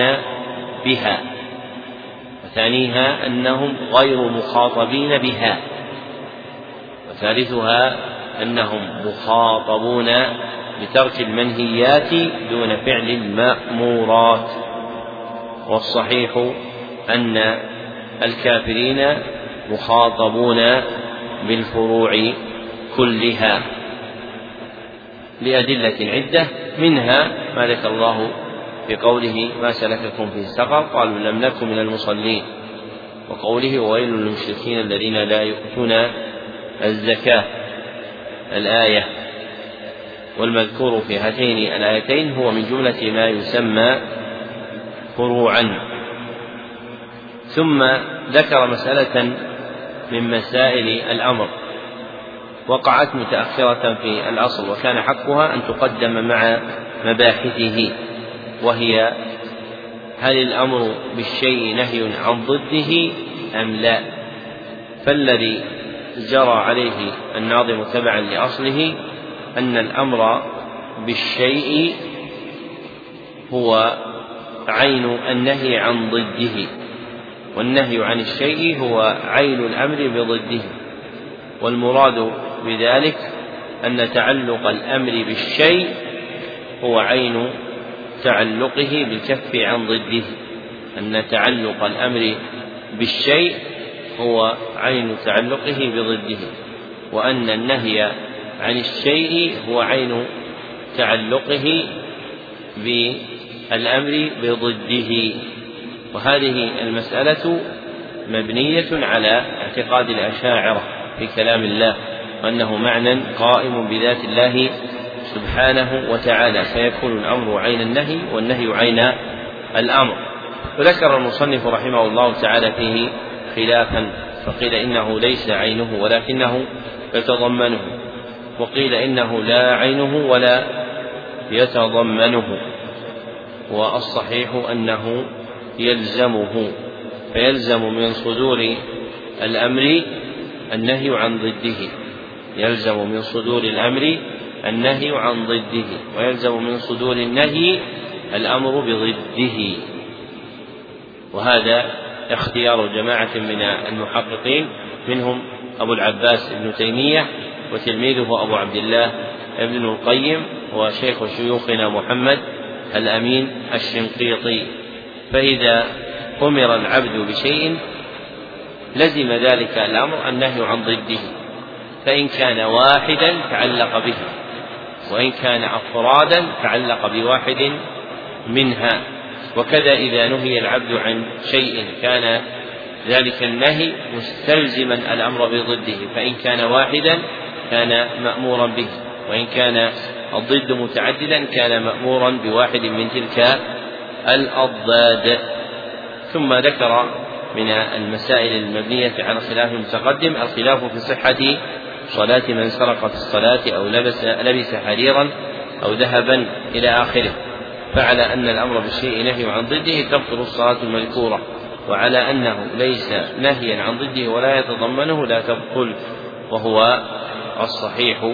بها. وثانيها أنهم غير مخاطبين بها وثالثها أنهم مخاطبون بترك المنهيات دون فعل المأمورات والصحيح أن الكافرين مخاطبون بالفروع كلها لأدلة عدة منها ما ذكر الله في قوله ما سلككم في سقر قالوا لم نكن من المصلين. وقوله ويل للمشركين الذين لا يؤتون الزكاة الآية. والمذكور في هاتين الآيتين هو من جملة ما يسمى فروعا. ثم ذكر مسألة من مسائل الأمر. وقعت متأخرة في الأصل وكان حقها أن تقدم مع مباحثه. وهي هل الأمر بالشيء نهي عن ضده أم لا؟ فالذي جرى عليه الناظم تبعا لأصله أن الأمر بالشيء هو عين النهي عن ضده والنهي عن الشيء هو عين الأمر بضده والمراد بذلك أن تعلق الأمر بالشيء هو عين تعلقه بالكف عن ضده. أن تعلق الأمر بالشيء هو عين تعلقه بضده وأن النهي عن الشيء هو عين تعلقه بالأمر بضده. وهذه المسألة مبنية على اعتقاد الأشاعرة في كلام الله وأنه معنى قائم بذات الله سبحانه وتعالى. فيكون الأمر عين النهي والنهي عين الأمر. وذكر المصنف رحمه الله تعالى فيه خلافا فقيل إنه ليس عينه ولكنه يتضمنه وقيل إنه لا عينه ولا يتضمنه. والصحيح أنه يلزمه فيلزم من صدور الأمر النهي عن ضده. يلزم من صدور الأمر النهي عن ضده ويلزم من صدور النهي الأمر بضده. وهذا اختيار جماعة من المحققين منهم أبو العباس ابن تيمية وتلميذه أبو عبد الله ابن القيم وشيخ شيوخنا محمد الأمين الشنقيطي. فإذا أمر العبد بشيء لزم ذلك الأمر النهي عن ضده فإن كان واحدا تعلق به. وإن كان أفرادا تعلق بواحد منها. وكذا إذا نهي العبد عن شيء كان ذلك النهي مستلزما الأمر بضده فإن كان واحدا كان مأمورا به وإن كان الضد متعددا كان مأمورا بواحد من تلك الأضداد. ثم ذكر من المسائل المبنية على الخلاف المتقدم الخلاف في صحة صلاة من سرق في الصلاة أو لبس لبس حريرا أو ذهبا إلى آخره. فعلى أن الأمر بالشيء نهي عن ضده تبطل الصلاة المذكورة. وعلى أنه ليس نهيا عن ضده ولا يتضمنه لا تبطل. وهو الصحيح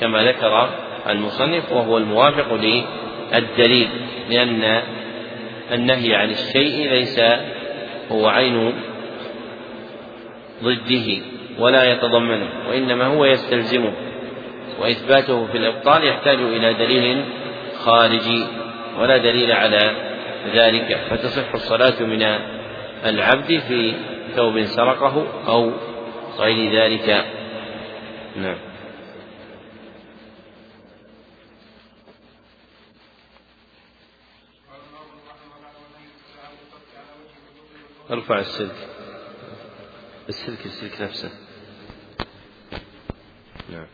كما ذكر المصنف وهو الموافق للدليل لأن النهي عن الشيء ليس هو عين ضده. ولا يتضمنه وإنما هو يستلزمه وإثباته في الإبطال يحتاج إلى دليل خارجي ولا دليل على ذلك. فتصح الصلاة من العبد في ثوب سرقه أو غير ذلك. نعم. أرفع السلك. السلك السلك نفسه. نعم.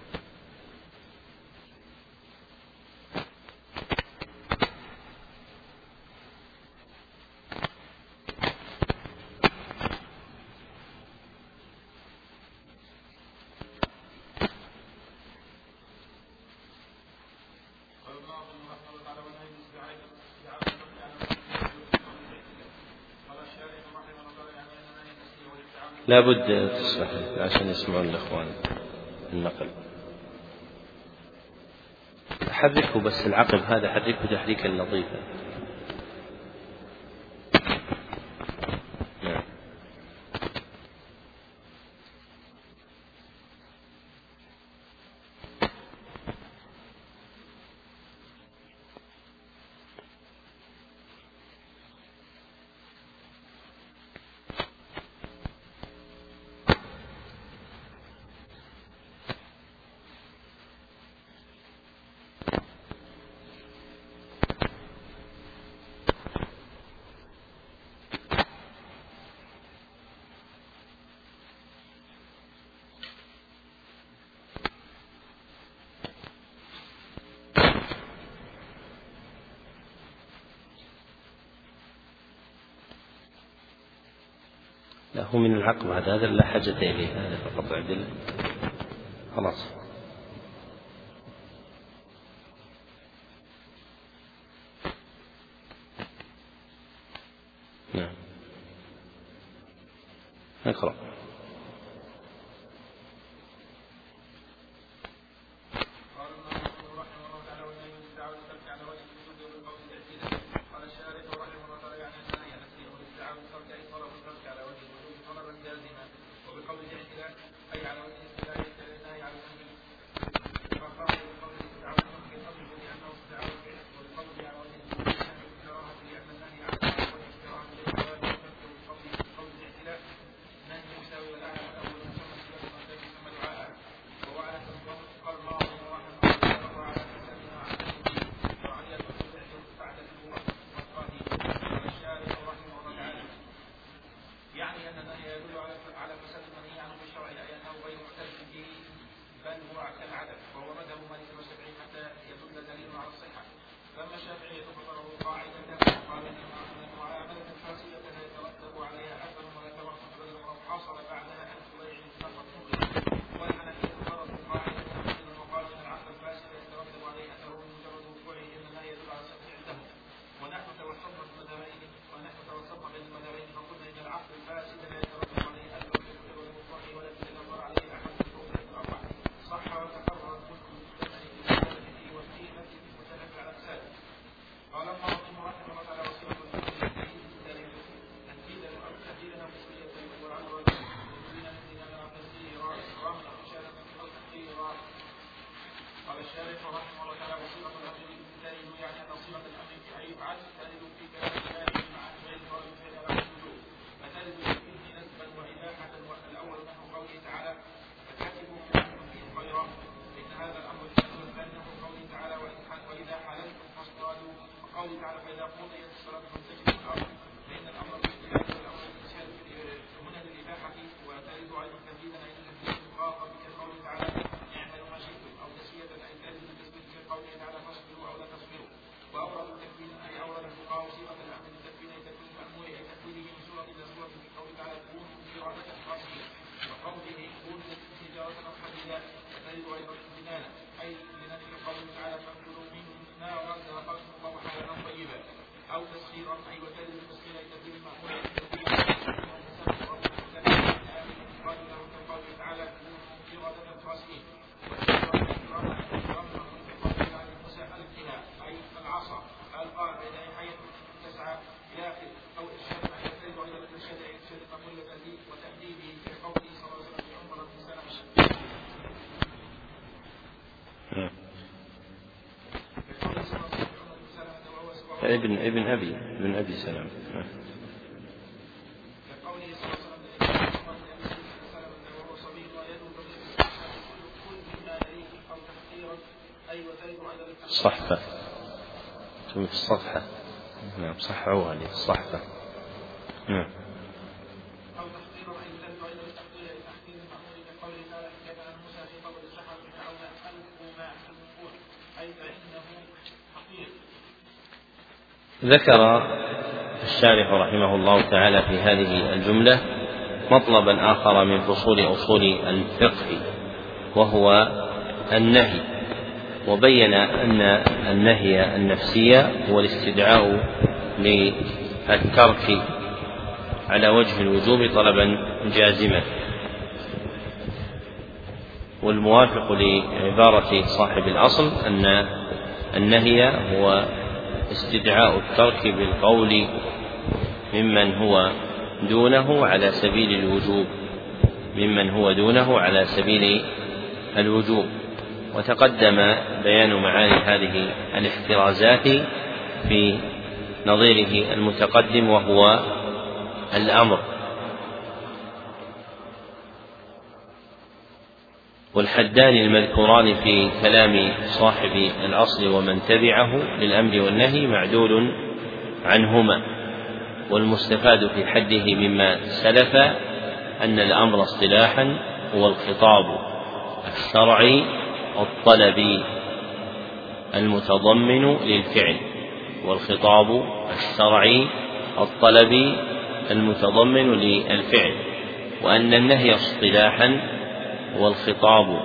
لا بد تصلح عشان يسمعون الإخوان. النقل. حركه بس العقب هذا حركه تحريكا لطيفا. لا هو من العقب هذا لا حاجة إليه هذا فقط عدل. خلاص. ابن ابن أبي ابن أبي سلام. صحفة. في الصفحة. نعم صحعوها هذه الصحفة نعم أو تحقير أي تلد عند التحقير لتحقير المأمور كقوله تعالى كان عن موسى في قبر السحر فرعون ألقوا ما ألقون أي فإنه حقير ذكر الشارح رحمه الله تعالى في هذه الجملة مطلبا آخر من فصول أصول الفقه وهو النهي وبين أن النهي النفسي هو الاستدعاء للترك على وجه الوجوب طلبا جازما. والموافق لعبارة صاحب الأصل أن النهي هو استدعاء الترك بالقول ممن هو دونه على سبيل الوجوب ممن هو دونه على سبيل الوجوب. وتقدم بيان معاني هذه الاحترازات في نظيره المتقدم وهو الأمر. والحدان المذكوران في كلام صاحب الأصل ومن تبعه للأمر والنهي معدول عنهما. والمستفاد في حده مما سلف أن الأمر اصطلاحا هو الخطاب الشرعي الطلبي المتضمن للفعل والخطاب الشرعي الطلبي المتضمن للفعل وأن النهي اصطلاحا هو الخطاب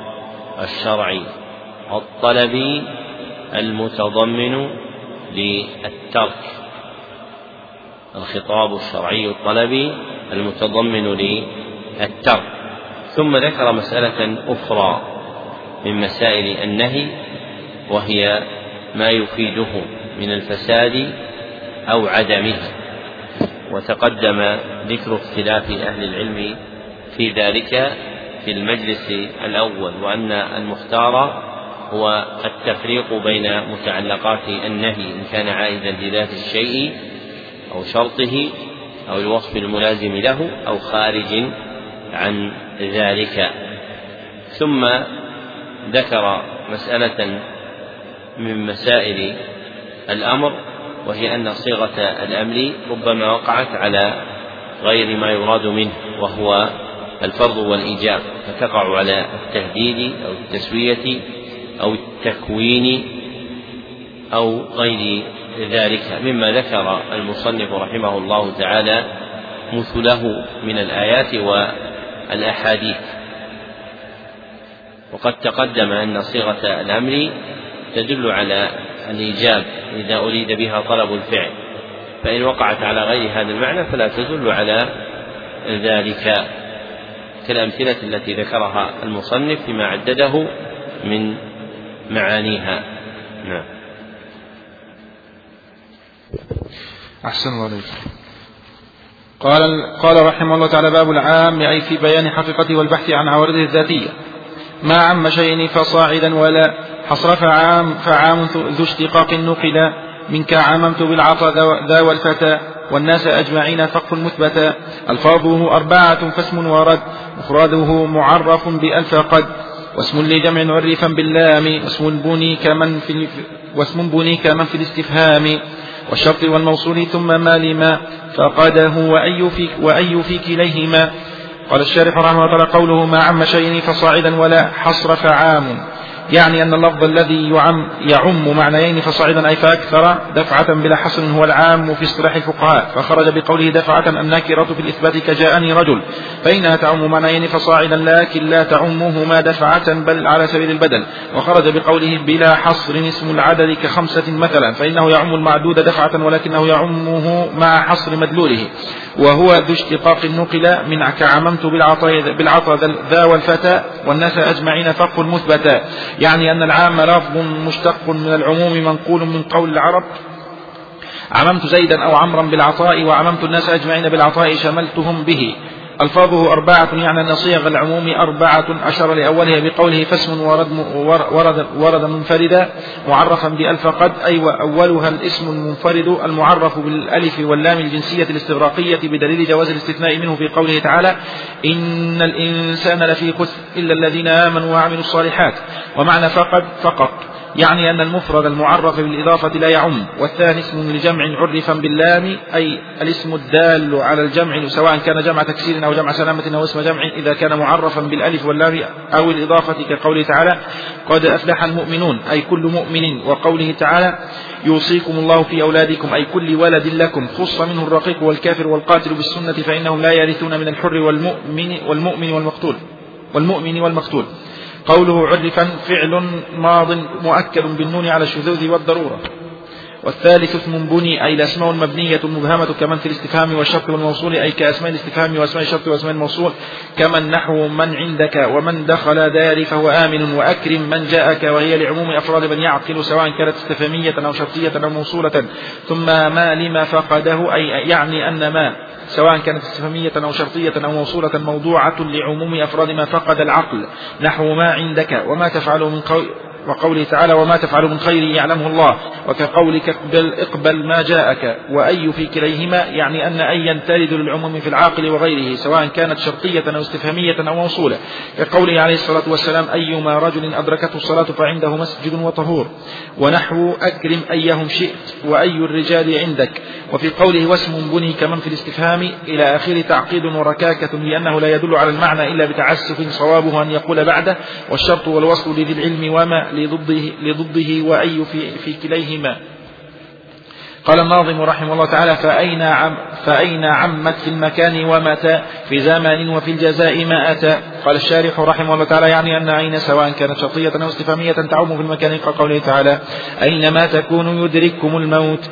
الشرعي الطلبي المتضمن للترك. الخطاب الشرعي الطلبي المتضمن للترك. ثم ذكر مسألة أخرى من مسائل النهي وهي ما يفيده من الفساد أو عدمه. وتقدم ذكر اختلاف أهل العلم في ذلك في المجلس الأول وأن المختار هو التفريق بين متعلقات النهي إن كان عائدا لذات الشيء أو شرطه أو الوصف الملازم له أو خارج عن ذلك. ثم ذكر مسألة من مسائل الأمر وهي أن صيغة الأمر ربما وقعت على غير ما يراد منه وهو الفرض والإيجاب فتقع على التهديد أو التسوية أو التكوين أو غير ذلك مما ذكر المصنف رحمه الله تعالى مثله من الآيات والأحاديث. وقد تقدم أن صيغة الأمر تدل على الإيجاب إذا أريد بها طلب الفعل فإن وقعت على غير هذا المعنى فلا تدل على ذلك. كالأمثلة التي ذكرها المصنف فيما عدده من معانيها. نعم. أحسن الله عليك قال قال رحمه الله تعالى باب العام أي في بيان حقيقته والبحث عن عوارضه الذاتية. ما عم شيء فصاعدا ولا حصر فعام فعام ذو اشتقاق نقل منك عممت بالعطا ذا والفتى. والناس أجمعين فقف مثبتا ألفاظه أربعة فاسم ورد مفراده معرف بألف قد. واسم لجمع عرفا باللام واسم بني كمن في واسم بني كمن في الاستفهام. والشرط والموصول ثم ما لما. فقده وأي في, وأي في كليهما. قال الشارح رحمه الله قوله ما عم شيء فصاعدا ولا حصر فعام. يعني أن اللفظ الذي يعم, يعم معنيين فصاعدا أي فأكثر دفعة بلا حصر هو العام في اصطلاح الفقهاء فخرج بقوله دفعة الناكرة في الإثبات كجاءني رجل فإنها تعم معنيين فصاعدا لكن لا تعمهما دفعة بل على سبيل البدل وخرج بقوله بلا حصر اسم العدد كخمسة مثلا فإنه يعم المعدود دفعة ولكنه يعمه مع حصر مدلوله وهو ذو اشتقاق نقل من كعممت بالعطاء ذا والفتى والناس أجمعين فق مثبتا. يعني أن العام لفظ مشتق من العموم منقول من قول العرب. عممت زيدا أو عمرا بالعطاء وعممت الناس أجمعين بالعطاء شملتهم به. ألفاظه أربعة يعني أن صيغ العموم أربعة أشر لأولها بقوله فاسم ورد, ورد, ورد منفردا معرفا بألف قد أي أيوة وأولها الاسم المنفرد المعرف بالألف واللام الجنسية الاستغراقية بدليل جواز الاستثناء منه في قوله تعالى إن الإنسان لفي خسر إلا الذين آمنوا وعملوا الصالحات ومعنى فقد فقط. يعني أن المفرد المعرف بالإضافة لا يعم والثاني اسم لجمع عرفا باللام أي الاسم الدال على الجمع سواء كان جمع تكسير أو جمع سلامة أو اسم جمع إذا كان معرفا بالألف واللام أو الإضافة كقوله تعالى قد أفلح المؤمنون أي كل مؤمن وقوله تعالى يوصيكم الله في أولادكم أي كل ولد لكم خص منه الرقيق والكافر والقاتل بالسنة فإنهم لا يرثون من الحر والمؤمن والمؤمن والمقتول والمؤمن والمقتول. قوله عرفا فعل ماض مؤكد بالنون على الشذوذ والضرورة. والثالث اسم بني أي الأسماء المبنية المبهمة كمن في الاستفهام والشرط والموصول أي كأسماء الاستفهام وأسماء الشرط وأسماء الموصول كمن نحو من عندك ومن دخل داري فهو آمن وأكرم من جاءك وهي لعموم أفراد من يعقل سواء كانت استفهامية أو شرطية أو موصولة. ثم ما لما فقده أي يعني أن ما سواء كانت استفهامية أو شرطية أو موصولة موضوعة لعموم أفراد ما فقد العقل. نحو ما عندك وما تفعل من قول وقوله تعالى وما تفعل من خير يعلمه الله وكقولك اقبل, اقبل ما جاءك وأي في كليهما يعني أن أيا ترد للعموم في العاقل وغيره سواء كانت شرطية أو استفهامية أو موصولة كقوله عليه الصلاة والسلام أيما رجل أدركته الصلاة فعنده مسجد وطهور ونحو أكرم أيهم شئت وأي الرجال عندك وفي قوله واسم بني كمن في الاستفهام إلى آخر تعقيد وركاكة لأنه لا يدل على المعنى إلا بتعسف صوابه أن يقول بعده والشرط والوصل لذي العلم وما لضده, لضده وأي في, في كليهما. قال الناظم رحمه الله تعالى فأين, عم فأين عمت في المكان ومتى في زمان وفي الجزاء ما أتى قال الشارح رحمه الله تعالى يعني أن أين سواء كانت شرطية أو استفهامية تعم في المكان كقوله تعالى أينما تكونوا يدرككم الموت؟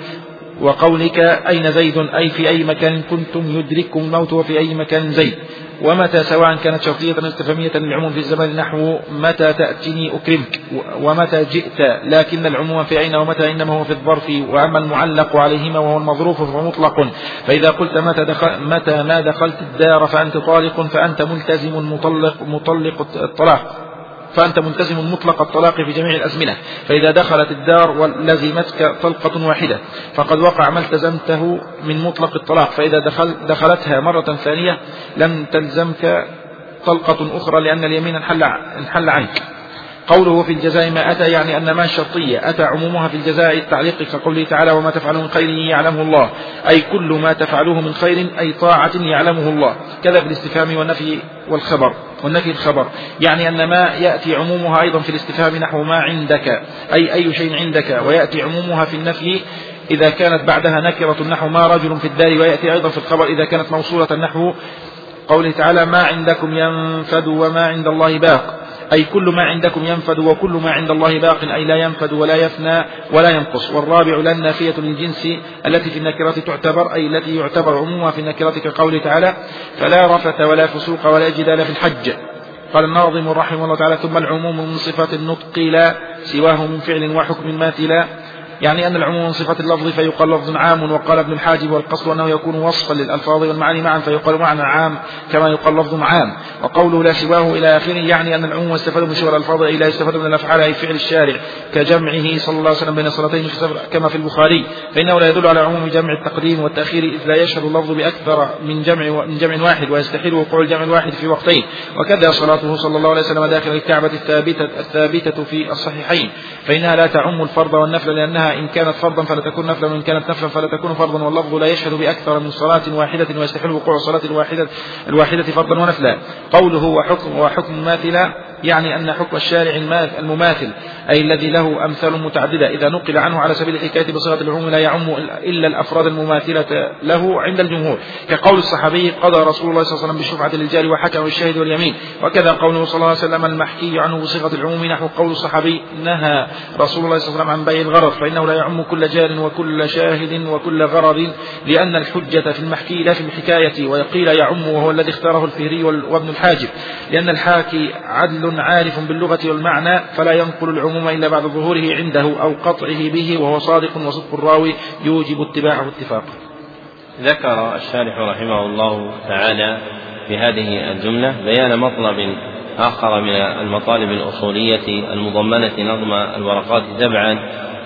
وقولك أين زيد؟ أي في أي مكان كنتم يدرككم الموت؟ وفي أي مكان زيد؟ ومتى سواء كانت شرطية استفهامية للعموم في الزمان نحو متى تأتني أكرمك؟ ومتى جئت؟ لكن العموم في أين ومتى إنما هو في الظرف وأما المعلق عليهما وهو المظروف فهو مطلق. فإذا قلت متى, دخل متى ما دخلت الدار فأنت طالق فأنت ملتزم مطلق, مطلق الطلاق. فأنت ملتزم مطلق الطلاق في جميع الأزمنة. فإذا دخلت الدار ولزمتك طلقة واحدة فقد وقع ما التزمته من مطلق الطلاق. فإذا دخل دخلتها مرة ثانية لم تلزمك طلقة أخرى لأن اليمين انحل, انحل عنك. قوله في الجزاء ما أتى يعني أن ما الشرطية؟ أتى عمومها في الجزاء التعليق كقوله تعالى وما تفعلوا من خير يعلمه الله. أي كل ما تفعلوه من خير أي طاعة يعلمه الله. كذا في الاستفهام والنفي والخبر والنفي الخبر. يعني أن ما يأتي عمومها أيضا في الاستفهام نحو ما عندك أي أي شيء عندك ويأتي عمومها في النفي إذا كانت بعدها نكرة نحو ما رجل في الدار ويأتي أيضا في الخبر إذا كانت موصولة نحو قوله تعالى ما عندكم ينفد وما عند الله باق أي كل ما عندكم ينفد وكل ما عند الله باق أي لا ينفد ولا يفنى ولا ينقص. والرابع لا النافية للجنس التي في النكرات تعتبر أي التي يعتبر عمومها في النكرات كقوله تعالى فلا رفث ولا فسوق ولا جدال في الحج. قال الناظم رحمه الله تعالى ثم العموم من صفات النطق لا سواه من فعل وحكم ماثلا. يعني أن العموم من صفة اللفظ فيقال لفظ عام وقال ابن الحاجب والقصد أنه يكون وصفا للألفاظ والمعاني معا فيقال معنى عام كما يقال لفظ عام. وقوله لا سواه إلى آخره يعني أن العموم يستفاد من سوى الألفاظ أي لا يستفاد من الأفعال أي فعل الشارع كجمعه صلى الله عليه وسلم بين الصلاتين كما في البخاري. فإنه لا يدل على عموم جمع التقديم والتأخير إذ لا يشهد اللفظ بأكثر من جمع من جمع واحد ويستحيل وقوع الجمع الواحد في وقتين. وكذا صلاته صلى الله عليه وسلم داخل الكعبة الثابتة الثابتة في الصحيحين. فإنها لا تعم الفرض والنفل لأنها إن كانت فرضا فلا تكون نفلا وإن كانت نفلا فلا تكون فرضا واللفظ لا يشهد بأكثر من صلاة واحدة ويستحيل وقوع صلاة الواحدة الواحدة فرضا ونفلا. قوله وحكم وحكم ماثلا يعني أن حكم الشارع المماثل أي الذي له أمثال متعددة إذا نقل عنه على سبيل الحكاية بصيغة العموم لا يعم إلا الأفراد المماثلة له عند الجمهور. كقول الصحابي قضى رسول الله صلى الله عليه وسلم بالشفعة للجار وحكم الشاهد واليمين. وكذا قوله صلى الله عليه وسلم المحكي عنه بصيغة العموم نحو قول الصحابي نهى رسول الله صلى الله عليه وسلم عن بيع الغرض فإنه لا يعم كل جار وكل شاهد وكل غرض لأن الحجة في المحكي لا في الحكاية ويقيل يعم وهو الذي اختاره الفهري وابن الحاجب. لأن الحاكي عدل عارف باللغة والمعنى فلا ينقل العموم إلا بعد ظهوره عنده أو قطعه به وهو صادق وصدق الراوي يوجب اتباعه اتفاقا. ذكر الشارح رحمه الله تعالى في هذه الجملة بيان مطلب آخر من المطالب الأصولية المضمنة نظم الورقات تبعا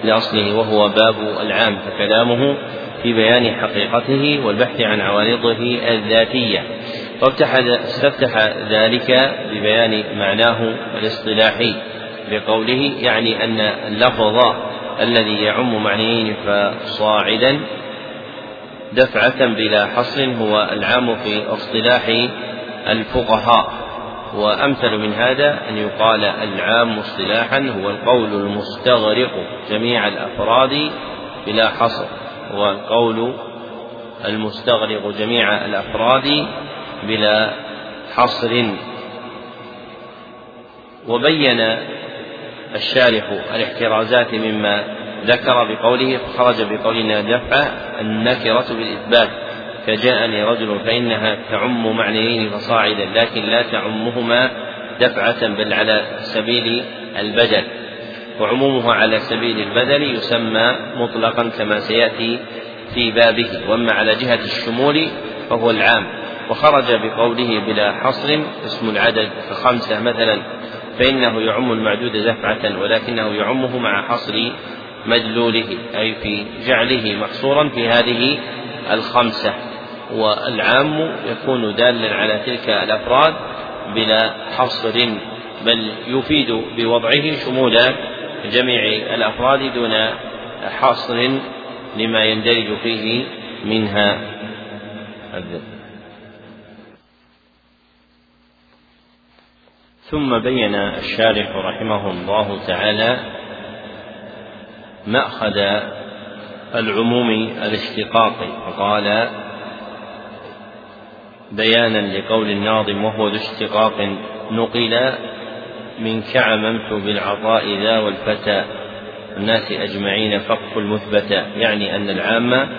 لأصله وهو باب العام فكلامه في بيان حقيقته والبحث عن عوارضه الذاتية. واستفتح ذلك ببيان معناه الاصطلاحي بقوله يعني أن اللفظ الذي يعم معنيين فصاعدا دفعة بلا حصر هو العام في اصطلاح الفقهاء. وأمثل من هذا أن يقال العام اصطلاحا هو القول المستغرق جميع الأفراد بلا حصر والقول المستغرق جميع الأفراد بلا حصر. وبين الشارح الاحترازات مما ذكر بقوله فخرج بقولنا دفع النكرة بالإثبات. كجاءني رجل فإنها تعم معنيين فصاعدا لكن لا تعمهما دفعة بل على سبيل البدل. وعمومها على سبيل البدل يسمى مطلقا كما سيأتي في بابه. وأما على جهة الشمول فهو العام. وخرج بقوله بلا حصر اسم العدد كخمسة مثلا فإنه يعم المعدود دفعة ولكنه يعمه مع حصر مدلوله أي في جعله محصورا في هذه الخمسة. والعام يكون دالا على تلك الأفراد بلا حصر بل يفيد بوضعه شمول جميع الأفراد دون حصر لما يندرج فيه منها. ثم بين الشارح رحمه الله تعالى مأخذ العموم الاشتقاقي فقال بيانا لقول الناظم وهو ذو اشتقاق نقل من كعممت بالعطاء ذا والفتى الناس أجمعين فقف المثبت يعني أن العامة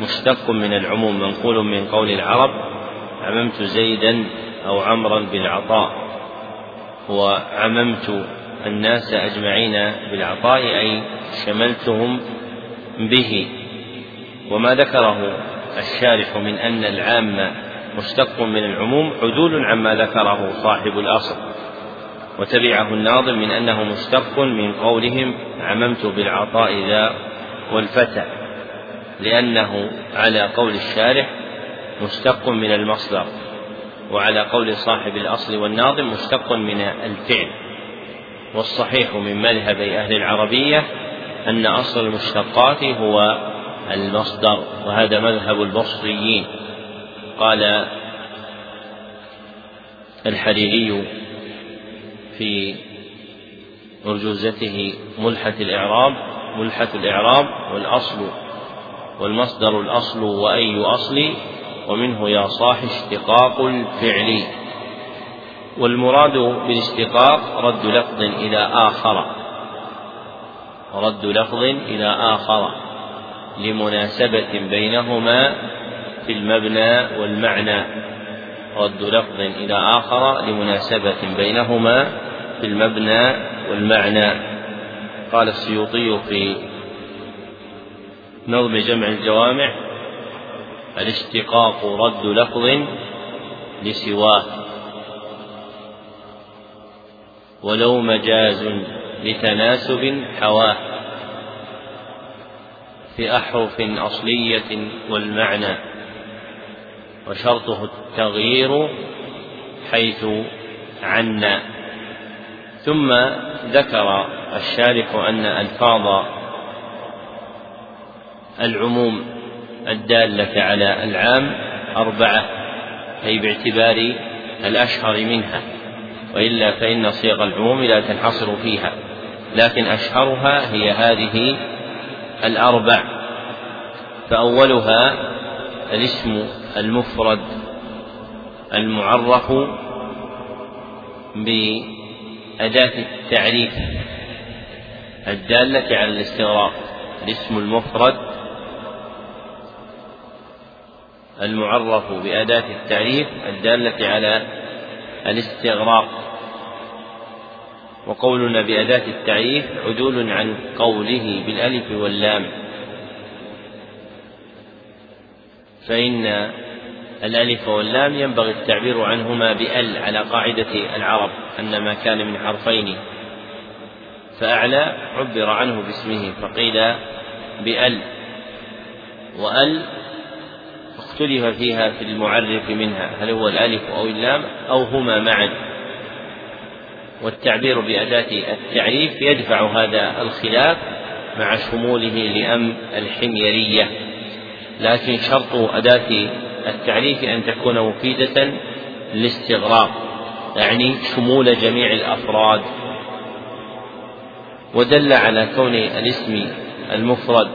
مشتق من العموم منقول من قول العرب عممت زيدا أو عمرا بالعطاء وعممت الناس أجمعين بالعطاء أي شملتهم به. وما ذكره الشارح من أن العام مشتق من العموم عدول عما ذكره صاحب الأصل. وتبعه الناظم من أنه مشتق من قولهم عممت بالعطاء ذا والفتى لأنه على قول الشارح مشتق من المصدر. وعلى قول صاحب الأصل والناظم مشتق من الفعل. والصحيح من مذهبي أهل العربية أن أصل المشتقات هو المصدر وهذا مذهب البصريين. قال الحريري في أرجوزته ملحة الإعراب ملحة الإعراب والأصل والمصدر الأصل وأي أصل ومنه يا صاح اشتقاق الفعل. والمراد بالاشتقاق رد لفظ إلى آخر. رد لفظ إلى آخر. لمناسبة بينهما في المبنى والمعنى. رد لفظ إلى آخر لمناسبة بينهما في المبنى والمعنى. قال السيوطي في نظم جمع الجوامع الاشتقاق رد لفظ لسواه. ولو مجاز لتناسب حواه. في أحرف أصلية والمعنى. وشرطه التغيير حيث عنا. ثم ذكر الشارح أن ألفاظ العموم. الدالة على العام أربعة أي باعتبار الأشهر منها وإلا فإن صيغ العموم لا تنحصر فيها لكن أشهرها هي هذه الأربع فأولها الاسم المفرد المعرف بأداة التعريف الدالة على الاستغراق الاسم المفرد المعرف بأداة التعريف الدالة على الاستغراق. وقولنا بأداة التعريف عدول عن قوله بالألف واللام. فإن الألف واللام ينبغي التعبير عنهما بأل على قاعدة العرب أن ما كان من حرفين. فأعلى عبر عنه باسمه فقيل بأل. وأل اختلف فيها في المعرف منها هل هو الألف أو اللام أو هما معا. والتعبير بأداة التعريف يدفع هذا الخلاف مع شموله لأم الحميرية. لكن شرط أداة التعريف أن تكون مفيدة للاستغراق يعني شمول جميع الأفراد. ودل على كون الاسم المفرد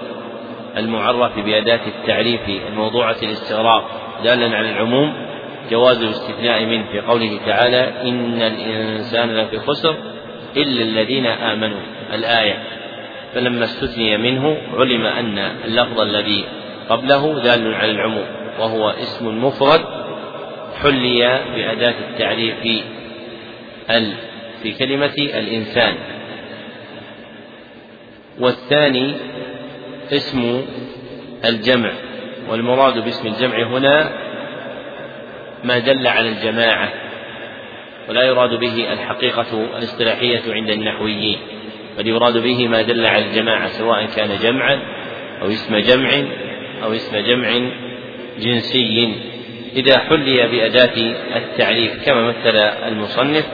المعرف بأداة التعريف الموضوعة الاستغراق دالا على العموم جواز الاستثناء منه في قوله تعالى إن الإنسان لفي خسر إلا الذين آمنوا. الآية فلما استثني منه علم أن اللفظ الذي قبله دال على العموم وهو اسم مفرد حلي بأداة التعريف ال في كلمة الإنسان. والثاني اسم الجمع والمراد باسم الجمع هنا ما دل على الجماعة ولا يراد به الحقيقة الاصطلاحية عند النحويين بل يراد به ما دل على الجماعة سواء كان جمعا أو اسم جمع أو اسم جمع جنسي. إذا حلي بأداة التعريف كما مثل المصنف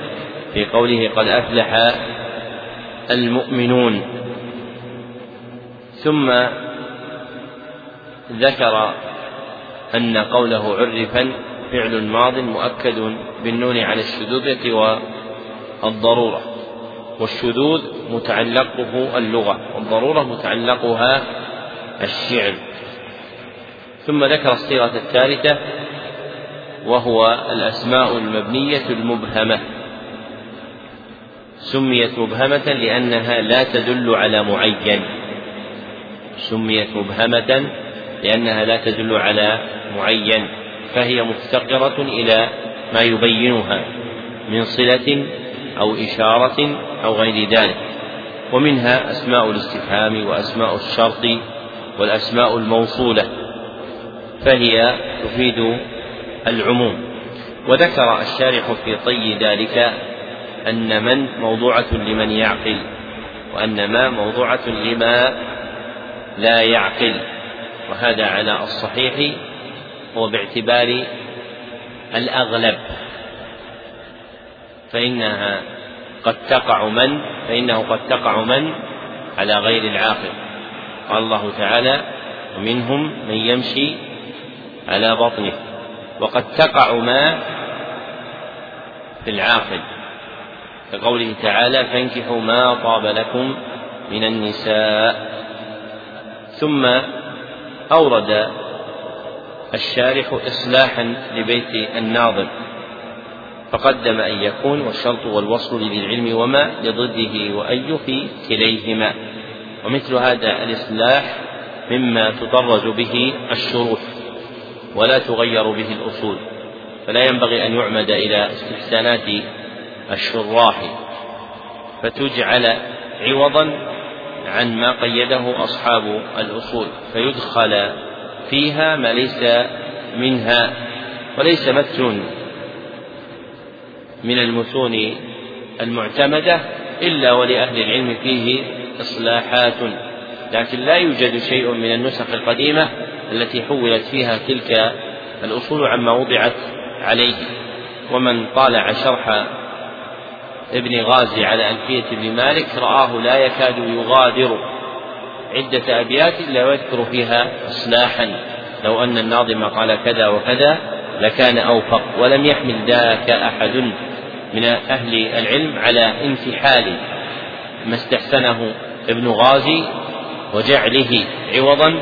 في قوله قد أفلح المؤمنون. ثم ذكر أن قوله عرفا فعل ماض مؤكد بالنون على الشذوذة والضرورة والشذوذ متعلقه اللغة والضرورة متعلقها الشعر. ثم ذكر الصيغة الثالثة وهو الأسماء المبنية المبهمة. سميت مبهمة لأنها لا تدل على معين. سميت مبهمة لأنها لا تدل على معين فهي مفتقرة إلى ما يبينها من صلة أو إشارة أو غير ذلك ومنها أسماء الاستفهام وأسماء الشرط والأسماء الموصولة فهي تفيد العموم. وذكر الشارح في طي ذلك أن من موضوعة لمن يعقل وأن ما موضوعة لما لا يعقل وهذا على الصحيح هو باعتبار الأغلب. فإنها قد تقع من؟ فإنه قد تقع من؟ على غير العاقل. قال الله تعالى ومنهم من يمشي على بطنه. وقد تقع ما؟ في العاقل. كقوله تعالى فانكحوا ما طاب لكم من النساء. ثم أورد الشارح إصلاحا لبيت الناظم. فقدم أن يكون والشرط والوصل لذي العلم وما لضده وأي في كليهما. ومثل هذا الإصلاح مما تطرز به الشروط ولا تغير به الأصول. فلا ينبغي أن يعمد إلى استحسانات الشراح. فتجعل عوضا عن ما قيده أصحاب الأصول فيدخل فيها ما ليس منها وليس متن من المتون المعتمدة إلا ولأهل العلم فيه إصلاحات. لكن لا يوجد شيء من النسخ القديمة التي حولت فيها تلك الأصول عما وضعت عليه. ومن طالع شرح ابن غازي على ألفية ابن مالك رآه لا يكاد يغادر. عدة أبيات إلا ويذكر فيها إصلاحا. لو أن الناظم قال كذا وكذا لكان أوفق ولم يحمل ذاك أحد من أهل العلم على انتحال ما استحسنه ابن غازي وجعله عوضا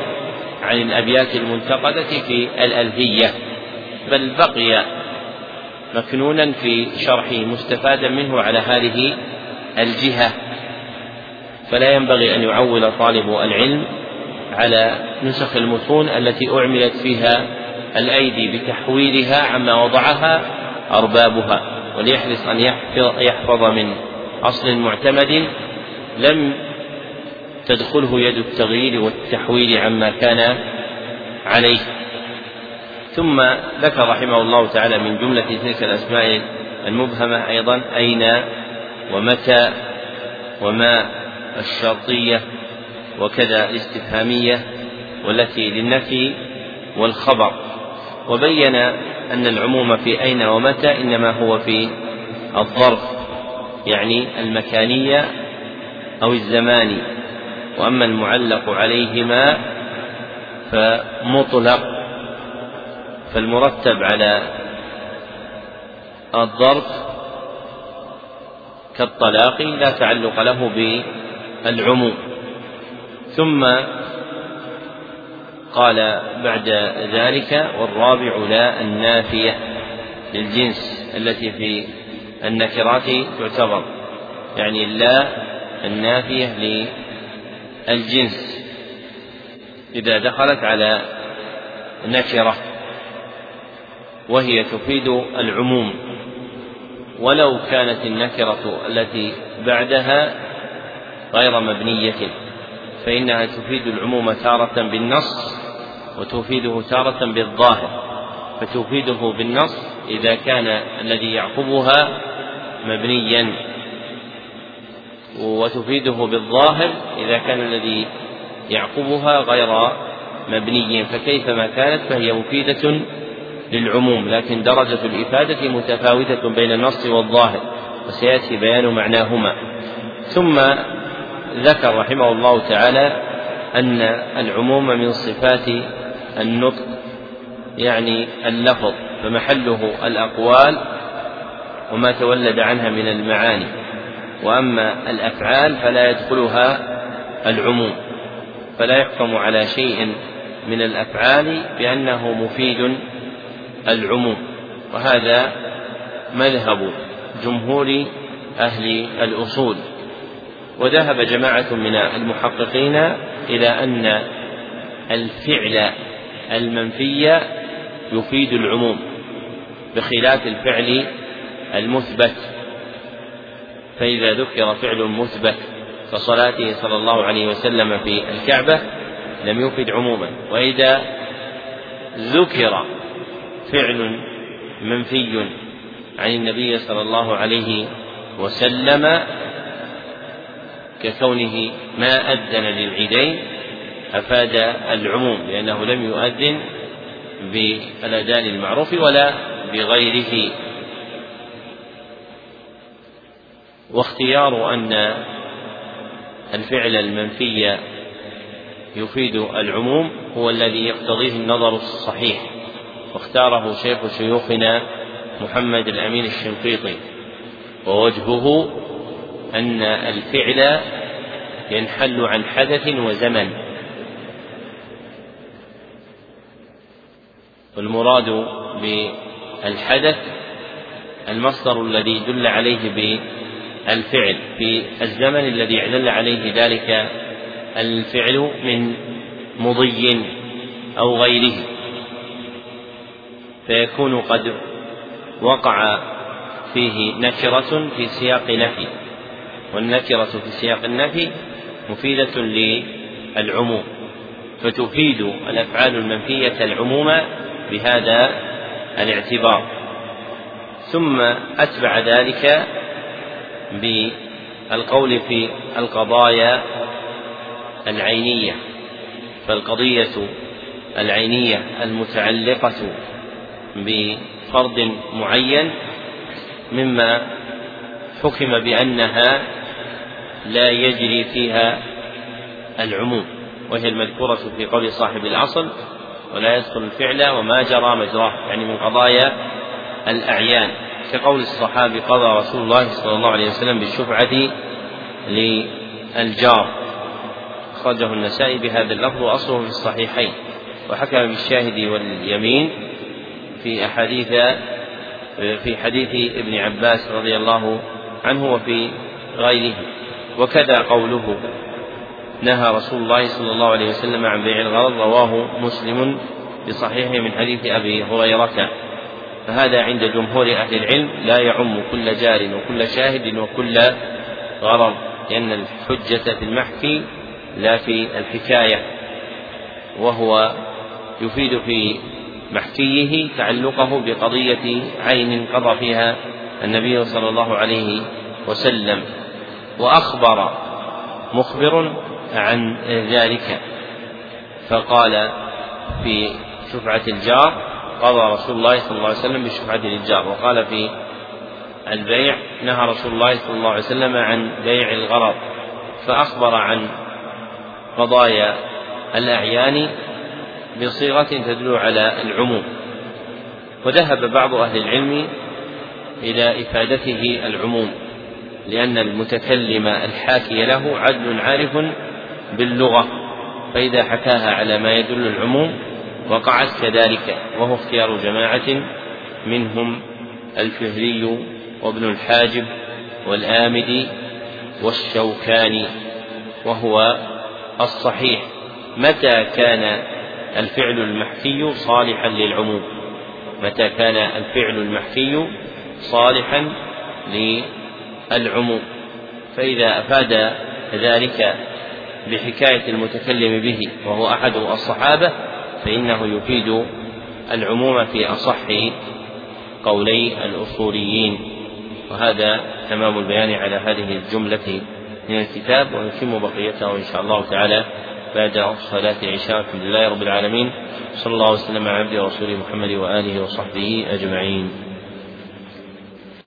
عن الأبيات المنتقدة في الألفية بل بقي مكنونا في شرحه مستفادا منه على هذه الجهة. فلا ينبغي أن يعول طالب العلم على نسخ المتون التي أعملت فيها الأيدي بتحويلها عما وضعها أربابها وليحرص أن يحفظ من أصل معتمد لم تدخله يد التغيير والتحويل عما كان عليه. ثم ذكر رحمه الله تعالى من جملة تلك الأسماء المبهمة أيضا أين ومتى وما الشرطية وكذا الاستفهامية والتي للنفي والخبر. وبين أن العموم في أين ومتى إنما هو في الظرف يعني المكانية أو الزماني. وأما المعلق عليهما فمطلق. فالمرتب على الظرف كالطلاق لا تعلق له بالعموم. ثم قال بعد ذلك والرابع لا النافية للجنس التي في النكرات تعتبر. يعني لا النافية للجنس إذا دخلت على نكرة. وهي تفيد العموم. ولو كانت النكرة التي بعدها غير مبنية فإنها تفيد العموم تارة بالنص وتفيده تارة بالظاهر. فتفيده بالنص إذا كان الذي يعقبها مبنيا. وتفيده بالظاهر إذا كان الذي يعقبها غير مبني. فكيفما كانت فهي مفيدة للعموم لكن درجة الإفادة متفاوتة بين النص والظاهر وسيأتي بيان معناهما. ثم ذكر رحمه الله تعالى أن العموم من صفات النطق يعني اللفظ فمحله الأقوال وما تولد عنها من المعاني. وأما الأفعال فلا يدخلها العموم فلا يحكم على شيء من الأفعال بأنه مفيد العموم. وهذا مذهب جمهور أهل الأصول. وذهب جماعة من المحققين إلى أن الفعل المنفي يفيد العموم بخلاف الفعل المثبت. فإذا ذكر فعل مثبت كصلاته صلى الله عليه وسلم في الكعبة لم يفد عموما. وإذا ذكر فعل منفي عن النبي صلى الله عليه وسلم ككونه ما أذن للعيدين أفاد العموم لأنه لم يؤذن بالأذان المعروف ولا بغيره. واختيار أن الفعل المنفي يفيد العموم هو الذي يقتضيه النظر الصحيح. واختاره شيخ شيوخنا محمد الأمين الشنقيطي. ووجهه أن الفعل ينحل عن حدث وزمن. والمراد بالحدث المصدر الذي دل عليه بالفعل في الزمن الذي دل عليه ذلك الفعل من مضي أو غيره. فيكون قد وقع فيه نكرة في سياق نفي. والنكرة في سياق النفي مفيدة للعموم فتفيد الأفعال المنفية العموم بهذا الاعتبار. ثم أتبع ذلك بالقول في القضايا العينية فالقضية العينية المتعلقة بفرد معين مما حكم بأنها لا يجري فيها العموم وهي المذكورة في قول صاحب الأصل ولا يدخل الفعل وما جرى مجراه. يعني من قضايا الأعيان. كقول الصحابي قضى رسول الله صلى الله عليه وسلم بالشفعة للجار. أخرجه النسائي بهذا اللفظ وأصله في الصحيحين. وحكم بالشاهد واليمين في أحاديث في حديث ابن عباس رضي الله عنه وفي غيره. وكذا قوله نهى رسول الله صلى الله عليه وسلم عن بيع الغرض رواه مسلم بصحيحه من حديث أبي هريرة. فهذا عند جمهور أهل العلم لا يعم كل جار وكل شاهد وكل غرض لأن الحجة في المحكي لا في الحكاية. وهو يفيد في محكيه تعلقه بقضية عين قضى فيها النبي صلى الله عليه وسلم وأخبر مخبر عن ذلك فقال في شفعة الجار قضى رسول الله صلى الله عليه وسلم بشفعة للجار وقال في البيع نهى رسول الله صلى الله عليه وسلم عن بيع الغرض فأخبر عن قضايا الأعيان بصيغة تدل على العموم. وذهب بعض أهل العلم إلى إفادته العموم لأن المتكلم الحاكي له عدل عارف باللغة فإذا حكاها على ما يدل العموم وقعت كذلك وهو اختيار جماعة منهم الفهري وابن الحاجب والآمدي والشوكاني وهو الصحيح. متى كان الفعل المحكي صالحا للعموم. متى كان الفعل المحكي صالحا للعموم؟ فإذا أفاد ذلك بحكاية المتكلم به وهو أحد الصحابة فإنه يفيد العموم في أصح قولي الأصوليين. وهذا تمام البيان على هذه الجملة من الكتاب ونتم بقيته إن شاء الله تعالى. بعد صلاة العشاء الحمد لله رب العالمين. صلى الله وسلم على عبده ورسوله محمد وآله وصحبه أجمعين.